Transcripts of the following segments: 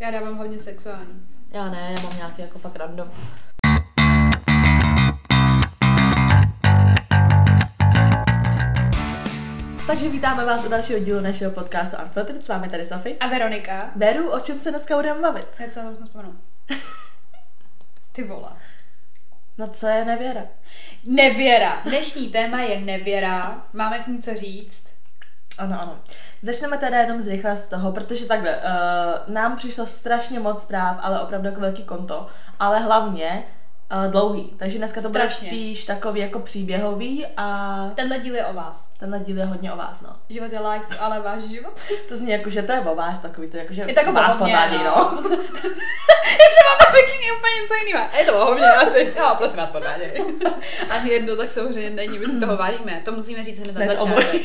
Já dávám hodně sexuální. Já ne, já mám nějaký jako fakt random. Takže vítáme vás u dalšího dílu našeho podcastu Unfiltered. S vámi tady Sofie. A Veronika? Beru, o čem se dneska budeme bavit? Já se musím vzpomenout. Ty vola. No co je nevěra? Nevěra. Dnešní téma je nevěra. Máme k ní co říct. Ano, ano. Začneme teda jenom zrychle z toho, protože takhle, uh, nám přišlo strašně moc zpráv, ale opravdu jako velký konto, ale hlavně uh, dlouhý. Takže dneska to Strašně. bude spíš takový jako příběhový a Tenhle díl je o vás. tenhle díl je hodně o vás, no. Život je life, ale váš život. To zní jako, že to je o vás takový, to jako, že Je to jako vás podvádí, no. no. Jestli máme řekni úplně něco jiného. Je to o mě a ty. Jo, prosím vás, podváděj. A jedno tak samozřejmě není, my si toho vážíme. To musíme říct hned na Hned začátek.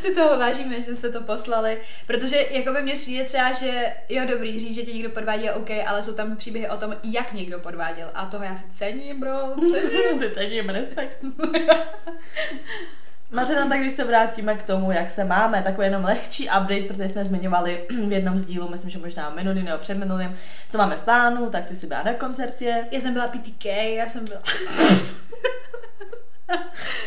si toho vážíme, že jste to poslali, protože jako by mě přijde třeba, že jo dobrý říct, že tě někdo podvádí, je OK, ale jsou tam příběhy o tom, jak někdo podváděl a toho já si cením, bro, cením. Ty cením, respekt. Mařena, tak když se vrátíme k tomu, jak se máme, takový jenom lehčí update, protože jsme zmiňovali v jednom z dílů, myslím, že možná minulý nebo předminulým, co máme v plánu, tak ty si byla na koncertě. Já jsem byla PTK, já jsem byla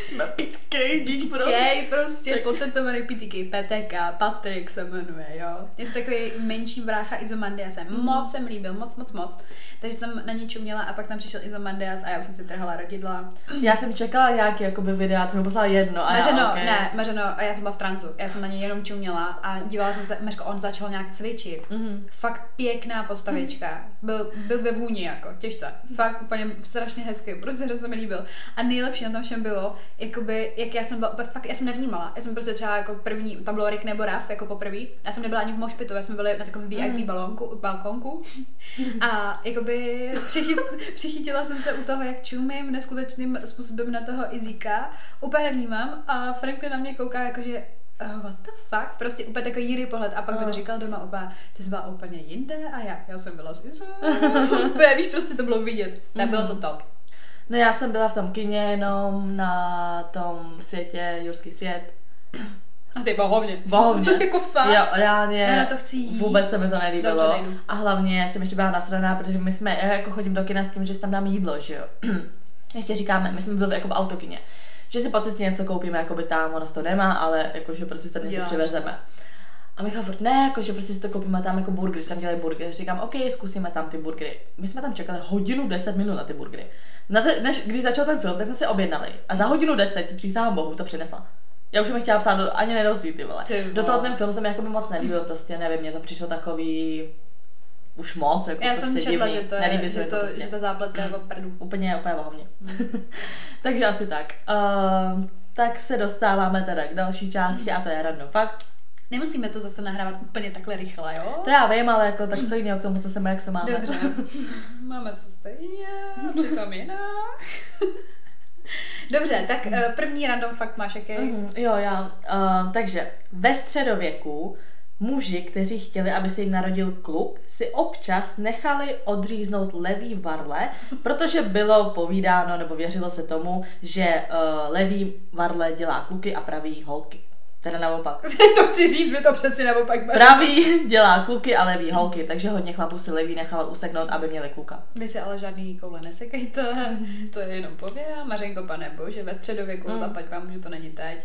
Jsme pitkej, dík pro... PTK, prostě Tak- potentovaný PTK, PTK, Patrik se jmenuje, jo. Je to takový menší brácha Izomandias, Mhm. moc se mi líbil, moc, moc, moc. Takže jsem na ní čuměla a pak tam přišel Izomandias a já už jsem si trhala rodidla. Já jsem čekala nějaký jakoby videa, co mi poslala jedno a Mařeno, já, okay. ne, Mařeno, a já jsem byla v trancu, já jsem na něj jenom čuměla a dívala jsem se, Mařko, on začal nějak cvičit. Mhm. Fakt pěkná postavička. Byl, byl ve vůni jako, těžce. Fakt úplně strašně hezký, prostě se mi líbil. A nejlepší na tom všem bylo, jakoby, jak já jsem byla, fakt, já jsem nevnímala. Já jsem prostě třeba jako první, tam bylo Rick nebo Raf jako poprvé. Já jsem nebyla ani v mošpitu, já jsme byli na takovém VIP Mm. balonku, balkonku. A jakoby přichyst, přichytila jsem se u toho, jak čumím neskutečným způsobem na toho Izíka. Úplně nevnímám a Franklin na mě kouká jakože Uh, what the fuck? Prostě úplně takový jiný pohled. A pak mi to No. říkal doma oba, ty jsi byla úplně jinde a já, já jsem byla Izou. Úplně, víš, prostě to bylo vidět. Tak bylo to top. No já jsem byla v tom kině jenom na tom světě, Jurský svět. A ty bohovně. Bohovně. jako fakt. Jo, reálně Já na to chci jít. vůbec se mi to nelíbilo. Dobře, nejdu. a hlavně jsem ještě byla nasraná, protože my jsme, já jako chodím do kina s tím, že tam dáme jídlo, že jo. ještě říkáme, my jsme byli jako v autokině, že si po cestě něco koupíme, jako by tam, ono to nemá, ale jakože prostě si tam něco přivezeme. A Michal furt ne, jako, že prostě si to koupíme tam jako burgery, že tam dělají burgery. Říkám, OK, zkusíme tam ty burgery. My jsme tam čekali hodinu 10 minut na ty burgery. Na te, než, když začal ten film, tak jsme si objednali. A za hodinu 10, přísahám bohu, to přinesla. Já už mi chtěla psát, do, ani nenosí ty vole. Ty Do toho ten film se mi jako by moc nelíbil, prostě nevím, mě to přišlo takový už moc, jako Já prostě jsem četla, divný. že, to je, Nelíbí že, to, to, prostě. že ta zápletka je opravdu. Úplně, úplně vohovně. Takže asi tak. Uh, tak se dostáváme teda k další části a to je random fakt. Nemusíme to zase nahrávat úplně takhle rychle, jo? To já vím, ale jako tak co jiného k tomu, co se má, jak se máme. Dobře. Máme co stejně, přitom jinak. Dobře, tak uh, první random fakt máš jaký? Mhm, jo, já. Uh, takže ve středověku muži, kteří chtěli, aby se jim narodil kluk, si občas nechali odříznout levý varle, protože bylo povídáno nebo věřilo se tomu, že uh, levý varle dělá kluky a pravý holky. Teda naopak. to chci říct, mi to přesně naopak baří. Pravý dělá kluky a levý holky, takže hodně chlapů si levý nechal useknout, aby měli kluka. Vy si ale žádný koule nesekejte, to je jenom pověra. Mařenko, pane bože, ve středověku, Mm. zaplať vám, že to není teď.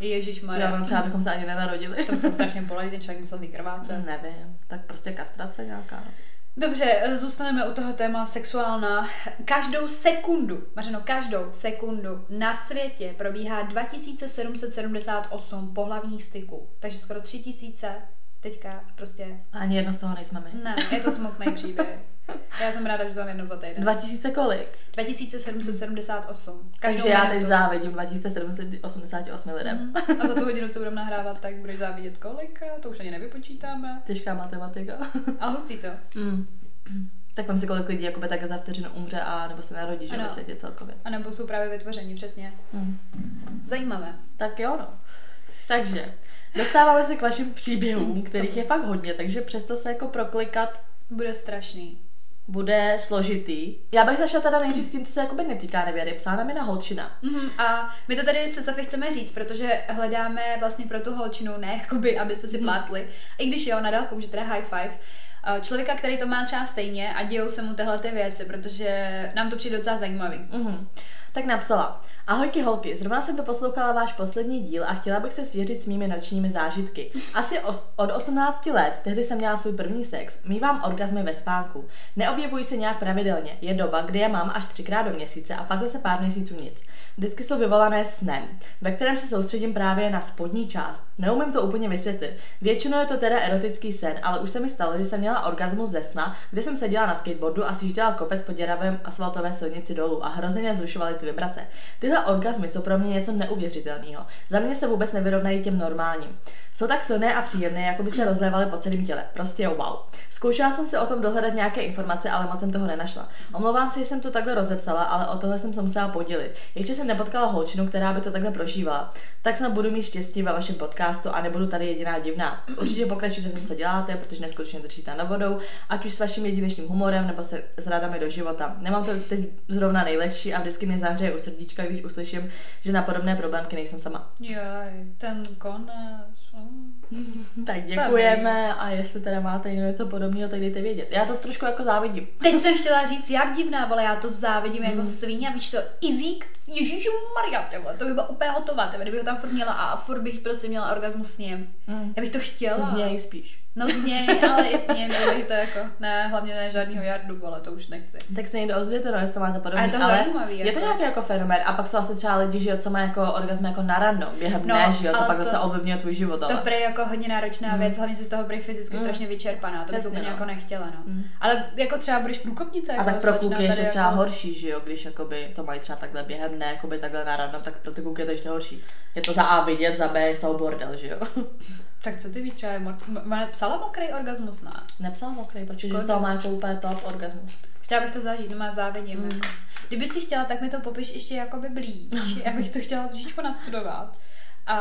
Ježíš Já Maria. no, třeba bychom se ani nenarodili. To musel strašně poladit, ten člověk musel vykrvácet. Nevím, tak prostě kastrace nějaká. no. Dobře, eh, zůstaneme u toho téma sexuálna. Každou sekundu, Mařeno, každou sekundu na světě probíhá 2778 pohlavních styků. Takže skoro 3000 teďka prostě... Ani jedno z toho nejsme my. Ne, je to smutný příběh. Já jsem ráda, že to mám jednou za týden. 2000 kolik? 2778. Takže já teď závidím 2788 lidem. Mhm. A za tu hodinu, co budeme nahrávat, tak budeš závidět kolik? To už ani nevypočítáme. Těžká matematika. A hustý, co? mm. Tak vem si, kolik lidí jakoby tak za vteřinu umře a nebo se narodí, že Ano. ve světě celkově. A nebo jsou právě vytvoření, přesně. Mm. Zajímavé. Tak jo, no. Takže, dostáváme se k vašim příběhům, kterých je fakt hodně, takže přesto se jako proklikat Bude strašný. Bude složitý. Já bych začala teda nejdřív s tím, co se jakoby netýká nevěry. Psala nám na holčina. Mhm, a my to tady se Sofie chceme říct, protože hledáme vlastně pro tu holčinu, ne jakoby, abyste si plácli, i když jo, na dálku, že teda high five, eh, člověka, který to má třeba stejně a dějou se mu tyhle ty věci, protože nám to přijde docela zajímavý. Mm-hmm. Tak napsala. Ahojky holky, zrovna jsem doposlouchala váš poslední díl a chtěla bych se svěřit s mými nočními zážitky. Asi os- od 18 let, tehdy jsem měla svůj první sex, mývám orgazmy ve spánku. Neobjevují se nějak pravidelně, je doba, kdy je mám až třikrát do měsíce a pak zase pár měsíců nic. Vždycky jsou vyvolané snem, ve kterém se soustředím právě na spodní část. Neumím to úplně vysvětlit. Většinou je to teda erotický sen, ale už se mi stalo, že jsem měla orgasmus ze sna, kde jsem seděla na skateboardu a sjížděla kopec po děravém asfaltové silnici dolů a hrozně mě zrušovaly ty vibrace. Tyhle orgasmy jsou pro mě něco neuvěřitelného. Za mě se vůbec nevyrovnají těm normálním. Jsou tak silné a příjemné, jako by se rozlévaly po celém těle. Prostě wow. Zkoušela jsem se o tom dohledat nějaké informace, ale moc jsem toho nenašla. Omlouvám se, že jsem to takhle rozepsala, ale o tohle jsem se musela podělit. Ještě jsem nepotkala holčinu, která by to takhle prožívala. Tak snad budu mít štěstí ve vašem podcastu a nebudu tady jediná divná. Určitě pokračujte v tom, co děláte, protože neskutečně držíte na vodou, ať už s vaším jedinečným humorem nebo se s do života. Nemám to teď zrovna nejlepší a vždycky mě zahřeje u srdíčka, když uslyším, že na podobné problémky nejsem sama. Joj, ten konec. mm. Tak děkujeme a jestli teda máte něco podobného, tak dejte vědět. Já to trošku jako závidím. Teď jsem chtěla říct, jak divná, ale já to závidím jako svíně, víš to, Izík, Ježíš Maria, to by byla úplně hotová, kdybych ho tam furt měla a furt bych prostě měla orgasmus s ním. Mm. Já bych to chtěla. Z něj spíš. No z něj, ale i s ním, bych to jako, ne, hlavně ne žádnýho jardu, ale to už nechci. Tak se někdo ozvěte, no, jestli to máte podobný. A je to ale zajímavý, Je to jako. nějaký jako fenomén. A pak jsou asi třeba lidi, že jo, co má jako orgasm jako na random, během No, dne, že jo, to ale pak to- zase ovlivňuje tvůj život. To Ale. prý jako hodně náročná věc, hlavně si z toho prý fyzicky Mm. strašně vyčerpaná, to bych úplně no. jako nechtěla, no. Mm. Ale jako třeba budeš průkopnice, A jako tak pro kluky je ještě tady třeba jako... horší, že jo, když jakoby to mají třeba takhle během dne, jakoby takhle na random, tak pro ty kluky je to ještě horší. Je to za A vidět, za B je z toho bordel, že jo. Tak co ty víš, třeba je mor... m- psala mokrý orgasmus, ne? Nepsal mokrý, protože Škoda. z toho má jako úplně top orgasmus. Chtěla bych to zažít, no má závidím. Mm. Jako. Kdyby si chtěla, tak mi to popiš ještě jakoby blíž. Já bych to chtěla trošičku nastudovat. A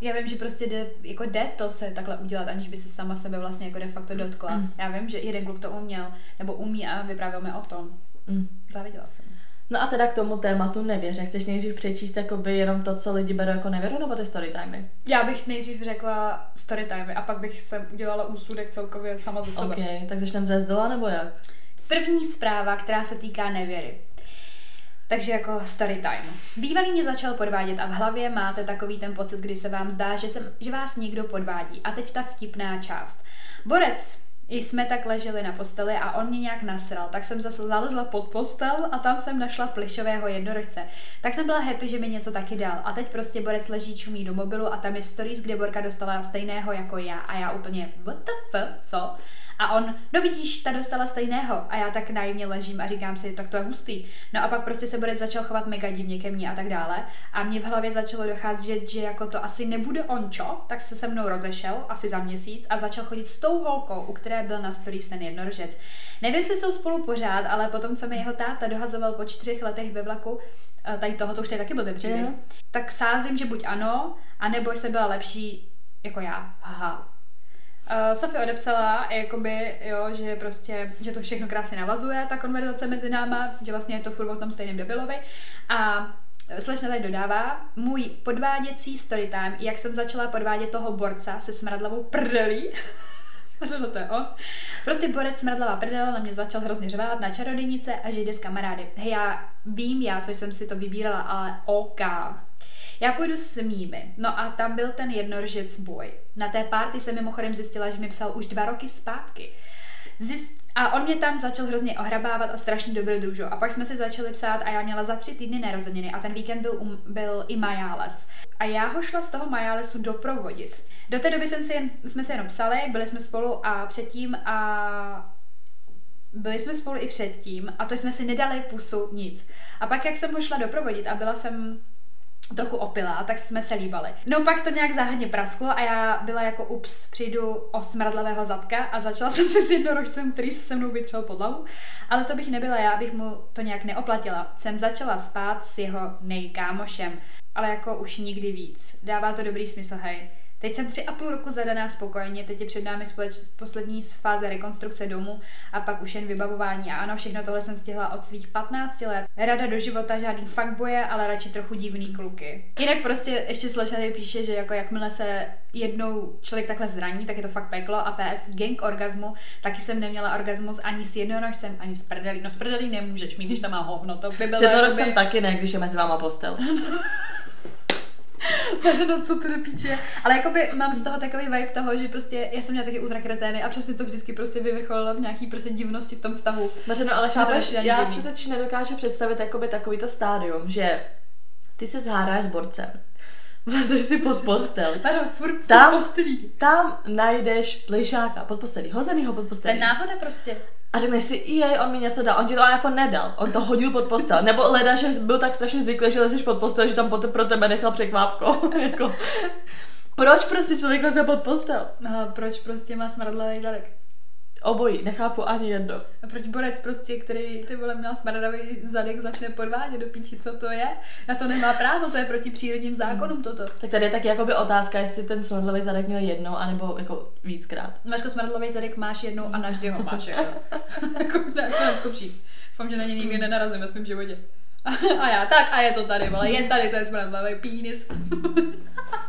já vím, že prostě jde, jako jde to se takhle udělat, aniž by se sama sebe vlastně jako de facto dotkla. Já vím, že jeden kluk to uměl, nebo umí a vyprávěl mi o tom. Mm. Záviděla jsem. No a teda k tomu tématu nevěře. Chceš nejdřív přečíst jakoby jenom to, co lidi berou jako nevěru, nebo ty storytimey? Já bych nejdřív řekla storytime a pak bych se udělala úsudek celkově sama ze sebe. OK, tak začneme ze zdola, nebo jak? První zpráva, která se týká nevěry. Takže jako story time. Bývalý mě začal podvádět a v hlavě máte takový ten pocit, kdy se vám zdá, že, jsem, že vás někdo podvádí. A teď ta vtipná část. Borec, jsme tak leželi na posteli a on mě nějak nasral, tak jsem zase zalezla pod postel a tam jsem našla plišového jednorožce. Tak jsem byla happy, že mi něco taky dal. A teď prostě Borec leží čumí do mobilu a tam je stories, kde Borka dostala stejného jako já a já úplně what the fuck, co? A on, no vidíš, ta dostala stejného. A já tak naivně ležím a říkám si, tak to je hustý. No a pak prostě se Borec začal chovat mega divně ke mně a tak dále. A mě v hlavě začalo docházet, že, že jako to asi nebude ončo, tak se se mnou rozešel asi za měsíc a začal chodit s tou holkou, u které byl na stories ten jednorožec. Nevím, jestli jsou spolu pořád, ale potom, co mi jeho táta dohazoval po čtyřech letech ve vlaku, eh, tady toho, to už tady taky byl ten příběh, Mhm. tak sázím, že buď ano, anebo jsem byla lepší jako já. Haha. Uh, Sofie odepsala, jakoby, jo, že prostě, že to všechno krásně navazuje, ta konverzace mezi náma, že vlastně je to furt o tom stejném debilovi. A slečna tady dodává, můj podváděcí storytime, jak jsem začala podvádět toho borca se smradlavou prdelí. Řekl to je on. Prostě borec smradlavá prdel na mě začal hrozně řvát na čarodějnice a že jde s kamarády. Hej, já vím já, co jsem si to vybírala, ale OK. Já půjdu s mými. No a tam byl ten jednoržec boj. Na té party jsem mimochodem zjistila, že mi psal už dva roky zpátky. Zjist... A on mě tam začal hrozně ohrabávat a strašně dobrý družo. A pak jsme si začali psát a já měla za tři týdny narozeniny a ten víkend byl, um, byl i Majáles. A já ho šla z toho Majálesu doprovodit. Do té doby jsem si jen, jsme se jenom psali, byli jsme spolu a předtím a byli jsme spolu i předtím a to jsme si nedali pusu nic. A pak, jak jsem ho šla doprovodit a byla jsem trochu opilá, tak jsme se líbali. No pak to nějak záhadně prasklo a já byla jako ups, přijdu o smradlavého zadka a začala jsem se s jednorožcem, který se se mnou vytřel podlahu, ale to bych nebyla já, bych mu to nějak neoplatila. Jsem začala spát s jeho nejkámošem, ale jako už nikdy víc. Dává to dobrý smysl, hej. Teď jsem tři a půl roku zadaná spokojeně, teď je před námi společ, poslední fáze rekonstrukce domu a pak už jen vybavování. A ano, všechno tohle jsem stihla od svých 15 let. Rada do života, žádný fuckboje, ale radši trochu divný kluky. Jinak prostě ještě Slečna tady píše, že jako jakmile se jednou člověk takhle zraní, tak je to fakt peklo a PS gang orgasmu, taky jsem neměla orgasmus ani s jednorožcem, ani s prdelí. No s prdelí nemůžeš mít, když tam má hovno, to by bylo S jednorožcem jakoby- taky ne, když je mezi váma postel. Mařeno, co ty píče. Ale jakoby mám z toho takový vibe toho, že prostě já jsem měla taky ultrakretény a přesně to vždycky prostě vyvrcholilo v nějaký prostě divnosti v tom vztahu. Mařeno, ale to chápeš, ani já divný. si totiž nedokážu představit jakoby takovýto stádium, že ty se zhádáš s borcem, vlezeš si pod postel, Mařeno, furt Tam- postelí. tam najdeš plišáka pod postelí, hozenýho pod To je postelí. náhoda prostě. A řekneš si, jej, on mi něco dal, on ti to jako nedal, on to hodil pod postel. Nebo leda, že byl tak strašně zvyklý, že lezeš pod postel, že tam pro tebe nechal překvápko. jako, proč prostě člověk leze pod postel? No, proč prostě má smradlavý zadek? Obojí, nechápu ani jedno. A proč borec prostě, který ty vole měl smradlavý zadek, začne podvádět do píči, co to je? Na to nemá právo, to je proti přírodním zákonům toto. Tak tady je taky jakoby otázka, jestli ten smradlavý zadek měl jednou, anebo jako víckrát. Máško smradlavý zadek máš jednou a navždy ho máš, jako. jako na konec kopší. Doufám, že na ně nikdy nenarazím ve svém životě. A já, tak a je to tady, vole, je tady ten smradlavý pínis.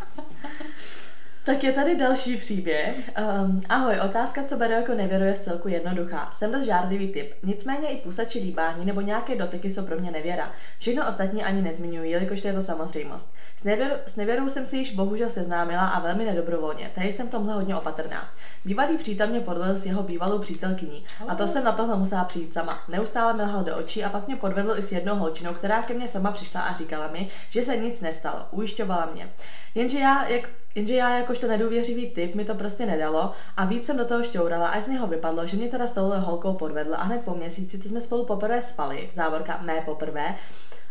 Tak je tady další příběh. Um, ahoj, otázka, co beru jako nevěru, je v celku jednoduchá. Jsem dost žádlivý typ. Nicméně i pusa či líbání nebo nějaké dotyky jsou pro mě nevěra. Všechno ostatní ani nezmiňuji, jelikož to je to samozřejmost. S, nevěru, s nevěrou jsem si již bohužel seznámila a velmi nedobrovolně, tady jsem v tomhle hodně opatrná. Bývalý přítel mě podvedl s jeho bývalou přítelkyní a to jsem na tohle musela přijít sama. Neustále mi lhal do očí a pak mě podvedl i s jednou holčinou, která ke mně sama přišla a říkala mi, že se nic nestalo. Ujišťovala mě. Jenže já, jak Jenže já jakožto nedůvěřivý typ mi to prostě nedalo a víc jsem do toho šťourala, až z něho vypadlo, že mě teda s touhle holkou podvedl a hned po měsíci, co jsme spolu poprvé spali, závorka mé poprvé,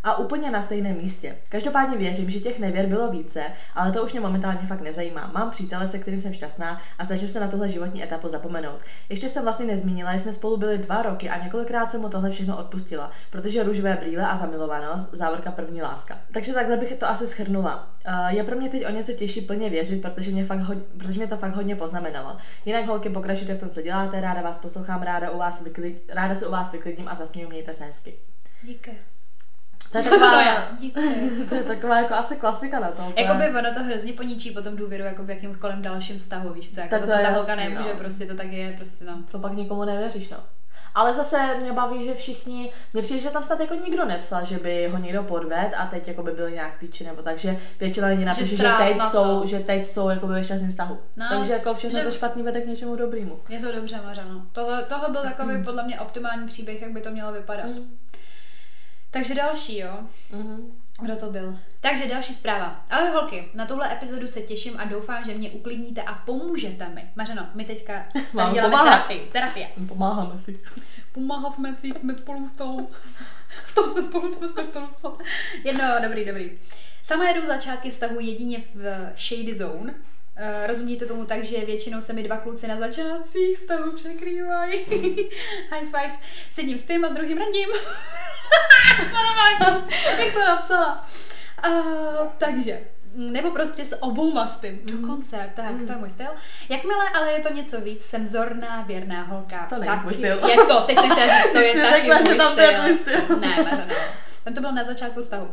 a úplně na stejném místě. Každopádně věřím, že těch nevěr bylo více, ale to už mě momentálně fakt nezajímá. Mám přítele, se kterým jsem šťastná a snažím se na tuhle životní etapu zapomenout. Ještě jsem vlastně nezmínila, že jsme spolu byli dva roky a několikrát jsem mu tohle všechno odpustila, protože růžové brýle a zamilovanost, závorka první láska. Takže takhle bych to asi schrnula. Uh, je pro mě teď o něco těžší plně protože mě, fakt hodně, protože mě to fakt hodně poznamenalo. Jinak holky, pokračujte v tom, co děláte, ráda vás poslouchám, ráda, u vás vyklid, ráda se u vás vyklidím a zasměju, mějte se hezky. Díky. To je taková, já. Díky. to je taková jako asi klasika na to. Jakoby ono to hrozně poničí potom důvěru jako v jakýmkoliv dalším vztahu, víš co, jako Tak to, to to je ta holka nemůže, no. prostě to tak je, prostě no. To pak nikomu nevěříš, no. Ale zase mě baví, že všichni, mně přijde, že tam snad jako nikdo nepsal, že by ho někdo podved a teď jako by byl nějak píči nebo tak, že většina lidí napíše, že, srát teď na jsou, to. že teď jsou jako ve šťastném vztahu. No, Takže jako všechno že- to špatný vede k něčemu dobrýmu. Je to dobře, Mařano. Tohle, tohle byl takový podle mě optimální příběh, jak by to mělo vypadat. Mm. Takže další, jo. Mhm. Kdo to byl? Takže další zpráva. Ahoj holky, na tuhle epizodu se těším a doufám, že mě uklidníte a pomůžete mi. Mařeno, my teďka Mám děláme pomáhat. terapii. Terapie. Pomáháme si. Pomáháme si, jsme spolu v tom. V tom jsme spolu, jsme v tom. Jedno, dobrý, dobrý. Sama jedu začátky vztahu jedině v shady zone. Uh, rozumíte tomu tak, že většinou se mi dva kluci na začátcích vztahu překrývají. High five. S jedním spím a s druhým radím. Jak to napsala? Uh, takže, nebo prostě s obouma spím. Dokonce, tak, to je můj styl. Jakmile ale je to něco víc, jsem zorná, věrná holka. To není tvůj styl. Je to, teď jsem chtěla říct, to je taky řekla, že můj tam to je tvůj styl. Ne, Mařeno. Tam to bylo na začátku vztahu. Uh,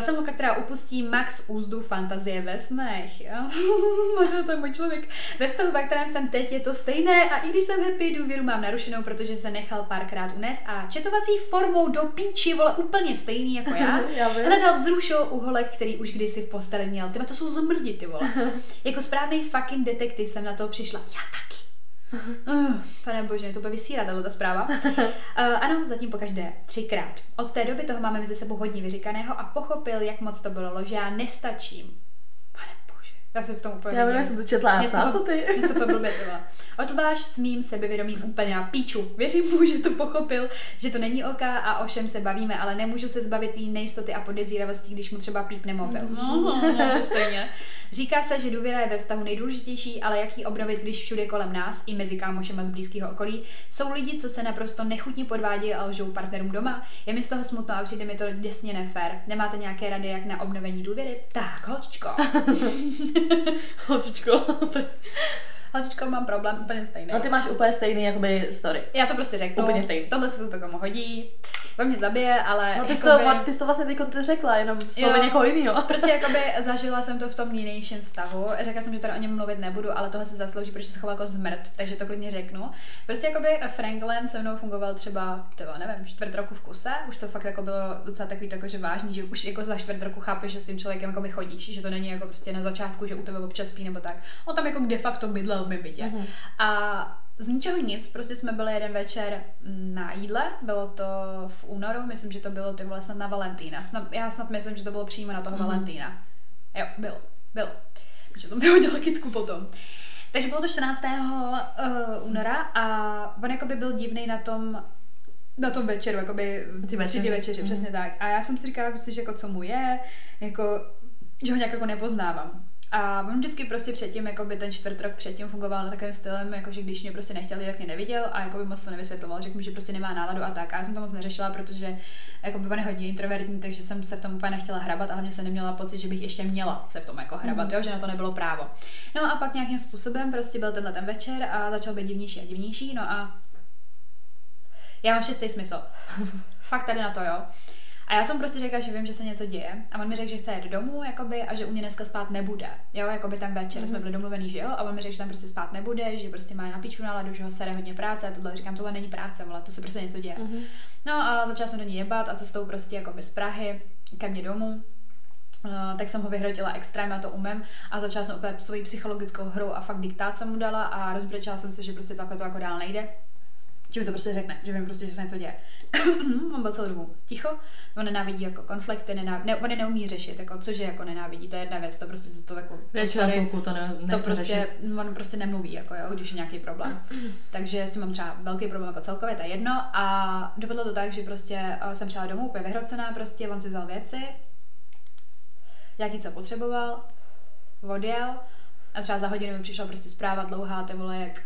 jsem holka, která upustí max úzdu fantazie ve snech. Možná to je můj člověk. Ve vztahu, ve kterém jsem teď, je to stejné a i když jsem happy, důvěru mám narušenou, protože se nechal párkrát unést a četovací formou do píči, vole, úplně stejný jako já. Hledal vzrušo u holek, který už kdysi v posteli měl. Tyba, to jsou zmrdi, ty vole. jako správný fucking detektiv jsem na to přišla. Já taky. Pane bože, to bude vysírat, tato ta zpráva. Uh, ano, zatím po každé. Třikrát. Od té doby toho máme mezi sebou hodně vyříkaného a pochopil, jak moc to bylo, že já nestačím. Já jsem v tom úplně Já vím, nedělám. jak jsem to četla a psala toho- to ty. z toho blbě. Obzvlášť s mým sebevědomím úplně na píču. Věřím mu, že to pochopil, že to není OK a o čem se bavíme, ale nemůžu se zbavit té nejistoty a podezíravosti, když mu třeba pípne mobil. No, to stejně. Říká se, že důvěra je ve vztahu nejdůležitější, ale jak ji obnovit, když všude kolem nás, i mezi kámošema z blízkého okolí, jsou lidi, co se naprosto nechutně podvádějí a lžou partnerům doma. Je mi z toho smutno a přijde mi to děsně nefér. Nemáte nějaké rady, jak na obnovení důvěry? Tak, holčičko. Holčičko. Holčičko, mám problém úplně stejný. No ty máš úplně stejný jakoby story. Já to prostě řeknu. Úplně stejný. Tohle se to komu hodí. On mě zabije, ale No ty jsi, jakoby, to, ty jsi to vlastně teď řekla, jenom slovy Jo. někoho jiného. Prostě jakoby zažila jsem to v tom nynějším vztahu. Řekla jsem, že teda o něm mluvit nebudu, ale tohle se zaslouží, protože se choval jako zmrt, takže to klidně řeknu. Prostě jakoby Franklin se mnou fungoval třeba, tyvo, nevím, čtvrt roku v kuse. Už to fakt jako bylo docela takový jako, že vážný, že už jako za čtvrt roku chápeš, že s tím člověkem jako chodíš, že to není jako prostě na začátku, že u tebe občas spí nebo tak. On tam jako de facto bydlel v mém bytě. Mhm. A z ničeho nic, prostě jsme byli jeden večer na jídle, bylo to v únoru, myslím, že to bylo ty vole snad na Valentína. Snad, já snad myslím, že to bylo přímo na toho Mhm. mm. Valentína. Jo, bylo, bylo. Protože jsem vyhodila kytku potom. Takže bylo to 14. Uh, února a on jakoby byl divný na tom, na tom večeru, jakoby Ty večeři. ty večeři, Mhm. přesně tak. A já jsem si říkala, prostě, že jako co mu je, jako, že ho nějak jako nepoznávám. A on vždycky prostě předtím, jako by ten čtvrt rok předtím fungoval na takovým stylem, jako že když mě prostě nechtěl, tak mě neviděl a jako by moc to nevysvětloval, řekl mi, že prostě nemá náladu a tak. A já jsem to moc neřešila, protože jako by on je hodně introvertní, takže jsem se v tom úplně nechtěla hrabat a hlavně jsem neměla pocit, že bych ještě měla se v tom jako hrabat, Mhm. jo, že na to nebylo právo. No a pak nějakým způsobem prostě byl tenhle ten večer a začal být divnější a divnější, no a já mám šestý smysl. Fakt tady na to, jo. A já jsem prostě řekla, že vím, že se něco děje. A on mi řekl, že chce jet domů, jakoby, a že u mě dneska spát nebude. Jo, jakoby ten večer mm-hmm. jsme byli domluvený, že jo. A on mi řekl, že tam prostě spát nebude, že prostě má na piču náladu, že ho sere hodně práce. A tohle říkám, tohle není práce, vole, to se prostě něco děje. Mhm. No a začala jsem do ní jebat a cestou prostě jako z Prahy ke mně domů. Uh, tak jsem ho vyhrotila extrémně, já to umím a začala jsem opět svoji psychologickou hru a fakt diktát jsem mu dala a rozbrečela jsem se, že prostě takhle to jako dál nejde. Že mi to prostě řekne, že vím prostě, že se něco děje. on byl celou dobu ticho, on nenávidí jako konflikty, nenávidí, ne, on je neumí řešit, jako, což je jako nenávidí, to je jedna věc, to prostě se to jako, to, Většina kluků to ne, to prostě, řešit. on prostě nemluví, jako jo, když je nějaký problém. Takže si mám třeba velký problém jako celkově, to je jedno. A dopadlo to tak, že prostě jsem přijela domů úplně vyhrocená, prostě on si vzal věci, jaký co potřeboval, odjel a třeba za hodinu mi přišla prostě zpráva dlouhá, ty vole, jak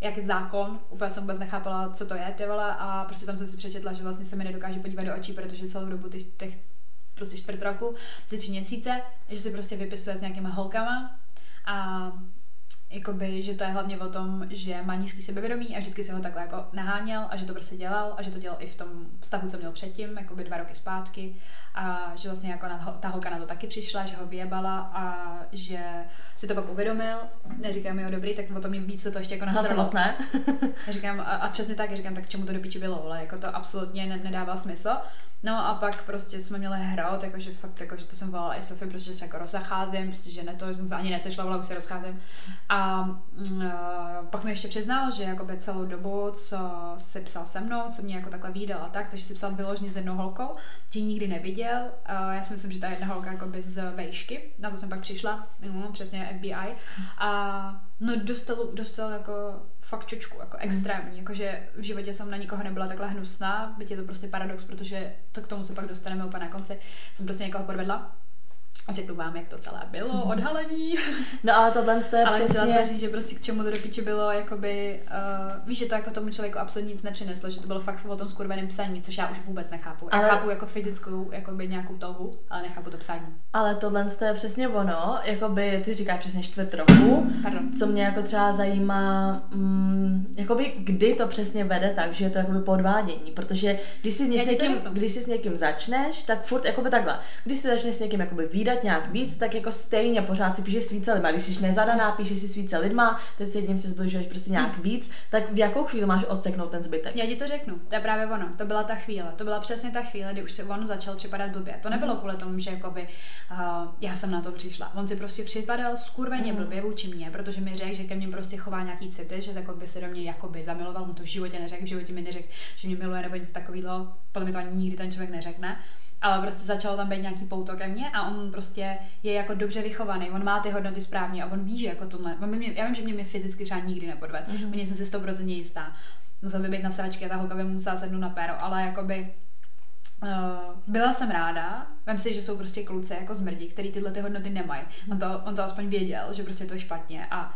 jak zákon, úplně jsem vůbec nechápala, co to je, ty vole, a prostě tam jsem si přečetla, že vlastně se mi nedokáže podívat do očí, protože celou dobu těch, těch prostě čtvrt roku, ty tři měsíce, že si prostě vypisuje s nějakýma holkama a jakoby, že to je hlavně o tom, že má nízký sebevědomí a vždycky se ho takhle jako naháněl a že to prostě dělal a že to dělal i v tom vztahu, co měl předtím, jakoby dva roky zpátky a že vlastně jako na, ta holka na to taky přišla, že ho vyjebala a že si to pak uvědomil, neříkám mi jo dobrý, tak o tom mě víc se to ještě jako nasralo. ne. Říkám, a, a přesně tak, říkám, tak čemu to do piči bylo, ale jako to absolutně ne, nedává smysl. No a pak prostě jsme měli hrát, jakože fakt, jakože to jsem volala i Sofie, protože se jako rozacházím, protože ne to, že jsem se ani nesešla, volala, už se rozcházím. A a pak mi ještě přiznal, že jakoby celou dobu, co si psal se mnou, co mě jako takhle výdal a tak, takže si psal vyložně s jednou holkou, že nikdy neviděl. Já si myslím, že ta jedna holka jakoby z vejšky, na to jsem pak přišla, no, přesně FBI. A no dostal, dostal jako fakt čočku, jako extrémní, jakože v životě jsem na nikoho nebyla takhle hnusná, byť je to prostě paradox, protože to k tomu se pak dostaneme úplně na konci, jsem prostě někoho podvedla. A řeknu vám, jak to celé bylo, odhalení. No ale tohle to je Ale chtěla přesně... jsem říct, že prostě k čemu to do piči bylo, jakoby, uh, víš, že to jako tomu člověku absolutně nic nepřineslo, že to bylo fakt o tom skurveném psaní, což já už vůbec nechápu. Já Ale- chápu jako fyzickou, jakoby nějakou touhu, ale nechápu to psaní. Ale tohle to je přesně ono, jakoby ty říkáš přesně čtvrt roku, Pardon. co mě jako třeba zajímá, mm, jakoby kdy to přesně vede tak, že je to jakoby podvádění, protože když si, Já s někým, když si s někým začneš, tak furt jakoby takhle, když si začneš s někým jakoby výdat nějak víc, tak jako stejně pořád si píšeš s více lidma, když jsi nezadaná, píšeš si s více lidma, teď s jedním se zbližuješ prostě nějak víc, tak v jakou chvíli máš odseknout ten zbytek? Já ti to řeknu, to je právě ono, to byla ta chvíle, to byla přesně ta chvíle, kdy už se on začal připadat blbě. To nebylo kvůli tomu, že jakoby, uh, já jsem na to přišla. On si prostě připadal skurveně Mhm. blbě vůči mně, protože mi řekl, že ke mně prostě chová nějaký city, že by se do mě jakoby zamiloval, on to v životě neřekl, v životě mi neřekl, že mě miluje nebo něco takového, podle mě to ani nikdy ten člověk neřekne. Ale prostě začalo tam být nějaký pouto ke mně a on prostě je jako dobře vychovaný, on má ty hodnoty správně a on ví, že jako tohle, on mě, já vím, že mě, mě fyzicky třeba nikdy nepodved, Mhm. mm-hmm. jsem si 100% jistá. Musel by být na sračky a ta holka by mu musela sednout na péro, ale jakoby Uh, byla jsem ráda, vem si, že jsou prostě kluci jako zmrdí, který tyhle ty hodnoty nemají. On to, on to aspoň věděl, že prostě to je špatně a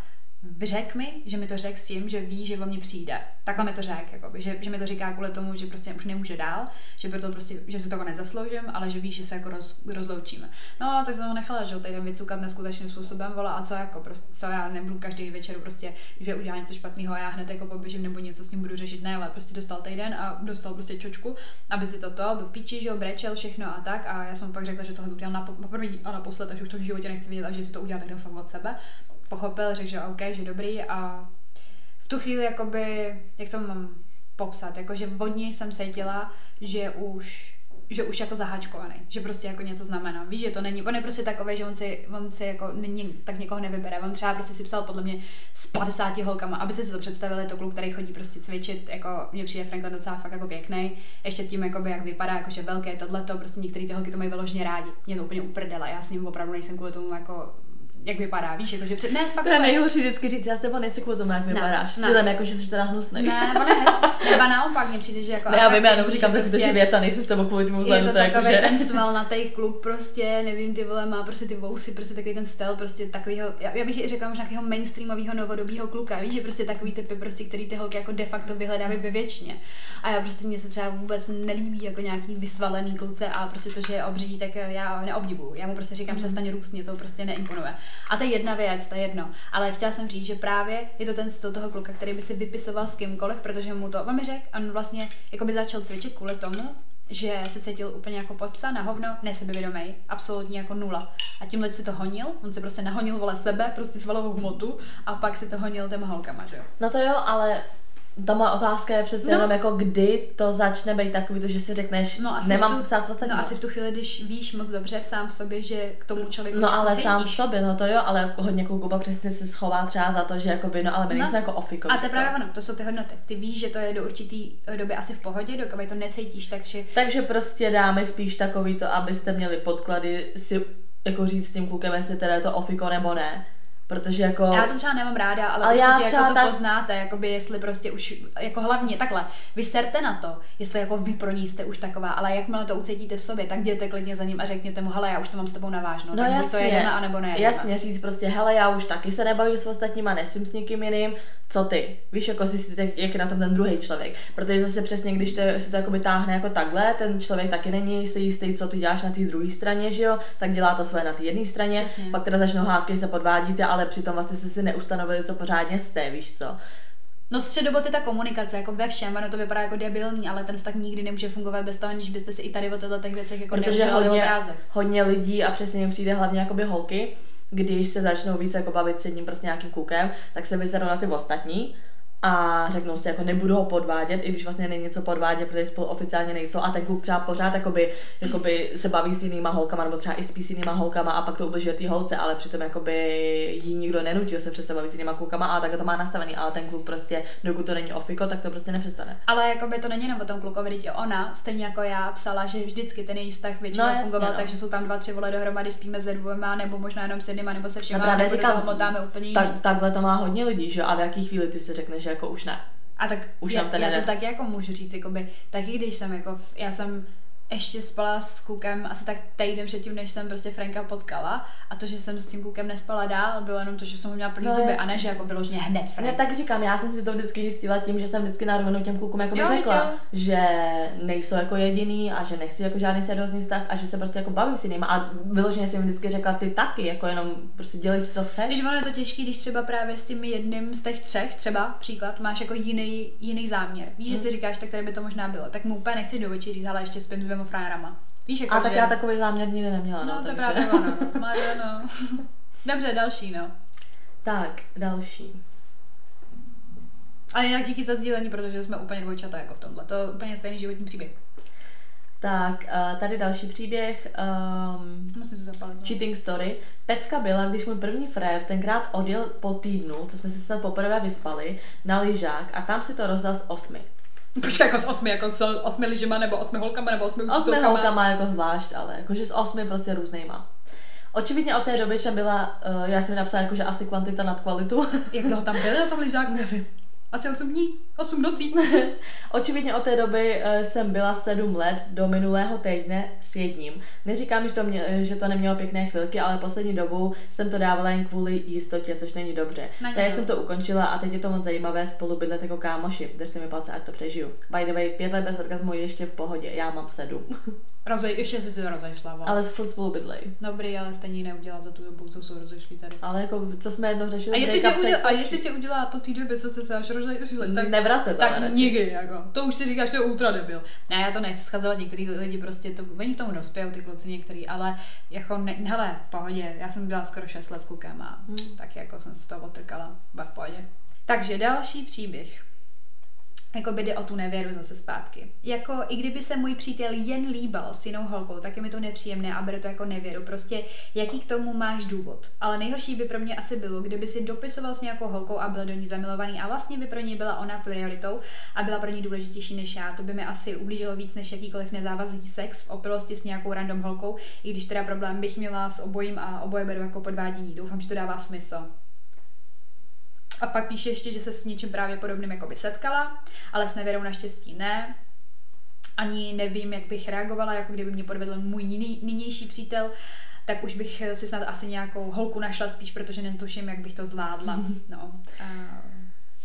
řekl mi, že mi to řekl s tím, že ví, že o mě přijde. Takhle mi to řekl, jakoby, že, že, mi to říká kvůli tomu, že prostě už nemůže dál, že proto prostě, že si toho nezasloužím, ale že ví, že se jako roz, rozloučíme. No, tak jsem ho nechala, že tady vycukat neskutečným způsobem, vola, a co jako, prostě, co já nebudu každý večer prostě, že udělá něco špatného a já hned jako poběžím nebo něco s ním budu řešit, ne, ale prostě dostal týden a dostal prostě čočku, aby si toto, byl v píči, že jo, brečel všechno a tak a já jsem pak řekla, že tohle udělal na poprvé a naposled, takže už to v životě nechci vidět a že si to udělá tak fakt od sebe pochopil, řekl, že OK, že dobrý a v tu chvíli jakoby, jak to mám popsat, jakože od něj jsem cítila, že už že už jako zaháčkovaný, že prostě jako něco znamená. Víš, že to není, on je prostě takový, že on si, on si jako není, tak někoho nevybere. On třeba prostě si psal podle mě s 50 holkama, aby si to představili, to kluk, který chodí prostě cvičit, jako mě přijde Franklin docela fakt jako pěkný. Ještě tím, jakoby, jak vypadá, jakože velké tohle, to prostě některé ty holky to mají vyloženě rádi. Mě to úplně uprdela, já s ním opravdu nejsem kvůli tomu jako jak vypadá, víš, jako, že před... ne, fakt to je nejhorší vždycky říct, já s tebou nejsi kvůli tomu, jak vypadáš, ne, stylem, jako, že jsi teda hnusný. Ne, je hezký, nebo naopak mně přijde, že jako... Ne, já vím, já jenom říkám, tak prostě, věta, nejsi s tebou kvůli tomu vzhledu, je to, to takový jako, že... ten sval na tej kluk, prostě, nevím, ty vole, má prostě ty vousy, prostě takový ten styl, prostě takovýho, já, já bych řekla možná nějakého mainstreamového novodobího kluka, víš, že prostě takový typy, prostě, který ty holky jako de facto vyhledávají ve většině. A já prostě mě se třeba vůbec nelíbí jako nějaký vysvalený kluce a prostě to, že je obří, tak já neobdivuju. Já mu prostě říkám, mm. přestaň růst, mě to prostě neimponuje. A to je jedna věc, to je jedno. Ale chtěla jsem říct, že právě je to ten styl toho kluka, který by si vypisoval s kýmkoliv, protože mu to, on mi řekl, on vlastně jako by začal cvičit kvůli tomu, že se cítil úplně jako podpsa na hovno, nesebevědomý, absolutně jako nula. A tímhle si to honil, on se prostě nahonil vole sebe, prostě svalovou hmotu a pak si to honil těma holkama, že jo. No to jo, ale ta moje otázka je přece no. jenom jako kdy to začne být takový, to, že si řekneš, no, asi nemám tu, se psát vlastně. No asi v tu chvíli, když víš moc dobře v sám v sobě, že k tomu člověku No ale cítíš. sám v sobě, no to jo, ale hodně kluků pak přesně se schová třeba za to, že jakoby, no ale my no. nejsme jako ofiko. A to je právě ono, to jsou ty hodnoty. Ty víš, že to je do určitý doby asi v pohodě, dokud to necítíš, takže... Takže prostě dáme spíš takový to, abyste měli podklady si jako říct s tím klukem, jestli teda je to ofiko nebo ne Protože jako... Já to třeba nemám ráda, ale, ale určitě jako to tak... poznáte, jakoby jestli prostě už, jako hlavně takhle, vy serte na to, jestli jako vy pro ní jste už taková, ale jakmile to ucítíte v sobě, tak jděte klidně za ním a řekněte mu, hele, já už to mám s tebou navážno, no tak jasně, to jedeme, anebo ne. Jasně, říct prostě, hele, já už taky se nebavím s ostatníma, nespím s někým jiným, co ty? Víš, jako si jak na tom ten druhý člověk. Protože zase přesně, když to, se to jakoby táhne jako takhle, ten člověk taky není si jistý, co ty děláš na té druhé straně, že jo, tak dělá to své na té jedné straně, Přesně. pak teda začnou hádky, se podvádíte, ale přitom vlastně jste si neustanovili, co pořádně jste, víš co. No středobot je ta komunikace, jako ve všem, ono to vypadá jako debilní, ale ten vztah nikdy nemůže fungovat bez toho, aniž byste si i tady o těchto těch věcech jako Protože hodně, obrázek. hodně lidí a přesně mi přijde hlavně jakoby holky, když se začnou více jako bavit s jedním prostě nějakým klukem, tak se vyzerou na ty ostatní a řeknou si, jako nebudu ho podvádět, i když vlastně není něco podvádět, protože spolu oficiálně nejsou a ten kluk třeba pořád jakoby, jakoby se baví s jinýma holkama nebo třeba i spí s jinýma holkama a pak to ubližuje té holce, ale přitom jakoby jí nikdo nenutil se přestat bavit s jinýma klukama a tak to má nastavený, ale ten kluk prostě, dokud to není ofiko, tak to prostě nepřestane. Ale jakoby to není jenom o tom klukovi, teď ona, stejně jako já psala, že vždycky ten její vztah většinou no, fungoval, no. takže jsou tam dva, tři vole dohromady, spíme se dvěma, nebo možná jenom s jednýma, nebo se všema, no, nebo říkám, toho úplně tak, takhle to má hodně lidí, že a v jaký chvíli ty se řekneš, že jako už ne. A tak už já, já to tak jako můžu říct, jakoby, taky když jsem jako, já jsem ještě spala s klukem asi tak týden předtím, než jsem prostě Franka potkala. A to, že jsem s tím klukem nespala dál, bylo jenom to, že jsem ho měla plný no, zuby a ne, že jako vyloženě hned Frank. Ne, tak říkám, já jsem si to vždycky jistila tím, že jsem vždycky na těm klukům jako jo, řekla, jo. že nejsou jako jediný a že nechci jako žádný seriózní vztah a že se prostě jako bavím s jiným. A vyloženě jsem vždycky řekla, ty taky, jako jenom prostě dělej si, co chceš. Když ono je to těžké, když třeba právě s tím jedním z těch třech, třeba příklad, máš jako jiný, jiný záměr. Víš, hmm. že si říkáš, tak tady by to možná bylo. Tak mu úplně nechci do očí říct, ale ještě spím s dvěma frajerama. Víš, jako, a tak že... já takový záměr nikdy neměla. No, no to takže... právě ono. no. Dobře, další, no. Tak, další. Ale jinak díky za sdílení, protože jsme úplně dvojčata jako v tomhle. To je úplně stejný životní příběh. Tak, tady další příběh. Um, Musím se zapalit. No. Cheating story. Pecka byla, když můj první frér tenkrát odjel po týdnu, co jsme se snad poprvé vyspali, na lyžák a tam si to rozdal z osmi. Počkej, jako s osmi, jako s osmi ližima, nebo osmi holkama, nebo osmi učitelkama? Osmi holkama jako zvlášť, ale jakože s osmi prostě různýma. Očividně od té doby jsem byla, uh, já jsem napsala jako, že asi kvantita nad kvalitu. Jak dlouho tam byly na tom lyžáku? Nevím. Asi 8 dní, 8 nocí. Očividně od té doby eh, jsem byla sedm let do minulého týdne s jedním. Neříkám, že to, mě, že to nemělo pěkné chvilky, ale poslední dobou jsem to dávala jen kvůli jistotě, což není dobře. Není Takže to. jsem to ukončila a teď je to moc zajímavé spolu bydlet jako kámoši. Držte mi palce, ať to přežiju. By the way, pět let bez orgazmu je ještě v pohodě, já mám sedm. Rozej, ještě jsi se rozešla. Ale... ale furt spolu bydlej. Dobrý, ale stejně neudělat za tu dobu, co jsou rozešli tady. Ale jako, co jsme jednou řešili, A jestli, tě udělá, a jestli tě udělá po té době, co jsi se až rozešli, tak, Nevracet, tak radši. nikdy, jako. To už si říkáš, to je ultra debil. Ne, já to nechci schazovat, některý lidi prostě, to, oni k tomu dospějou, ty kluci některý, ale jako, ne, hele, v pohodě, já jsem byla skoro 6 let s klukem a Hmm. tak jako jsem se z toho otrkala, v pohodě. Takže další příběh. Jako by jde o tu nevěru zase zpátky. Jako i kdyby se můj přítel jen líbal s jinou holkou, tak je mi to nepříjemné a beru to jako nevěru. Prostě jaký k tomu máš důvod. Ale nejhorší by pro mě asi bylo, kdyby si dopisoval s nějakou holkou a byl do ní zamilovaný a vlastně by pro ní byla ona prioritou a byla pro ní důležitější než já. To by mi asi ublížilo víc než jakýkoliv nezávazný sex v opilosti s nějakou random holkou, i když teda problém bych měla s obojím a oboje beru jako podvádění. Doufám, že to dává smysl. A pak píše ještě, že se s něčím právě podobným jako by setkala, ale s nevěrou naštěstí ne. Ani nevím, jak bych reagovala, jako kdyby mě podvedl můj nynější přítel, tak už bych si snad asi nějakou holku našla spíš, protože netuším, jak bych to zvládla. No. A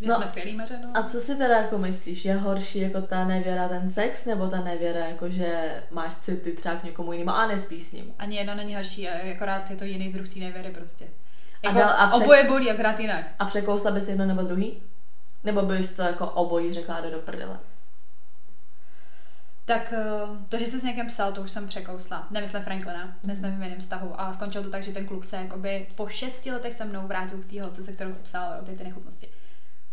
my No. jsme skvělý meře, no. A co si teda jako myslíš, je horší jako ta nevěra ten sex, nebo ta nevěra jako, že máš city třeba k někomu jinému a nespíš s ním? Ani jedna není horší, akorát je to jiný druh té nevěry prostě. A Jako dal- a před- oboje bolí, akorát jinak. A překousla bys jedno nebo druhý? Nebo bys to jako obojí řekla jde do prdele? Tak eh, to, že jsi s někým psal, to už jsem překousla. Nemyslím Franklina, myslím v jiném vztahu. A skončilo to tak, že ten kluk se jakoby po šesti letech se mnou vrátil k té holce, se kterou si psal o ty nechutnosti.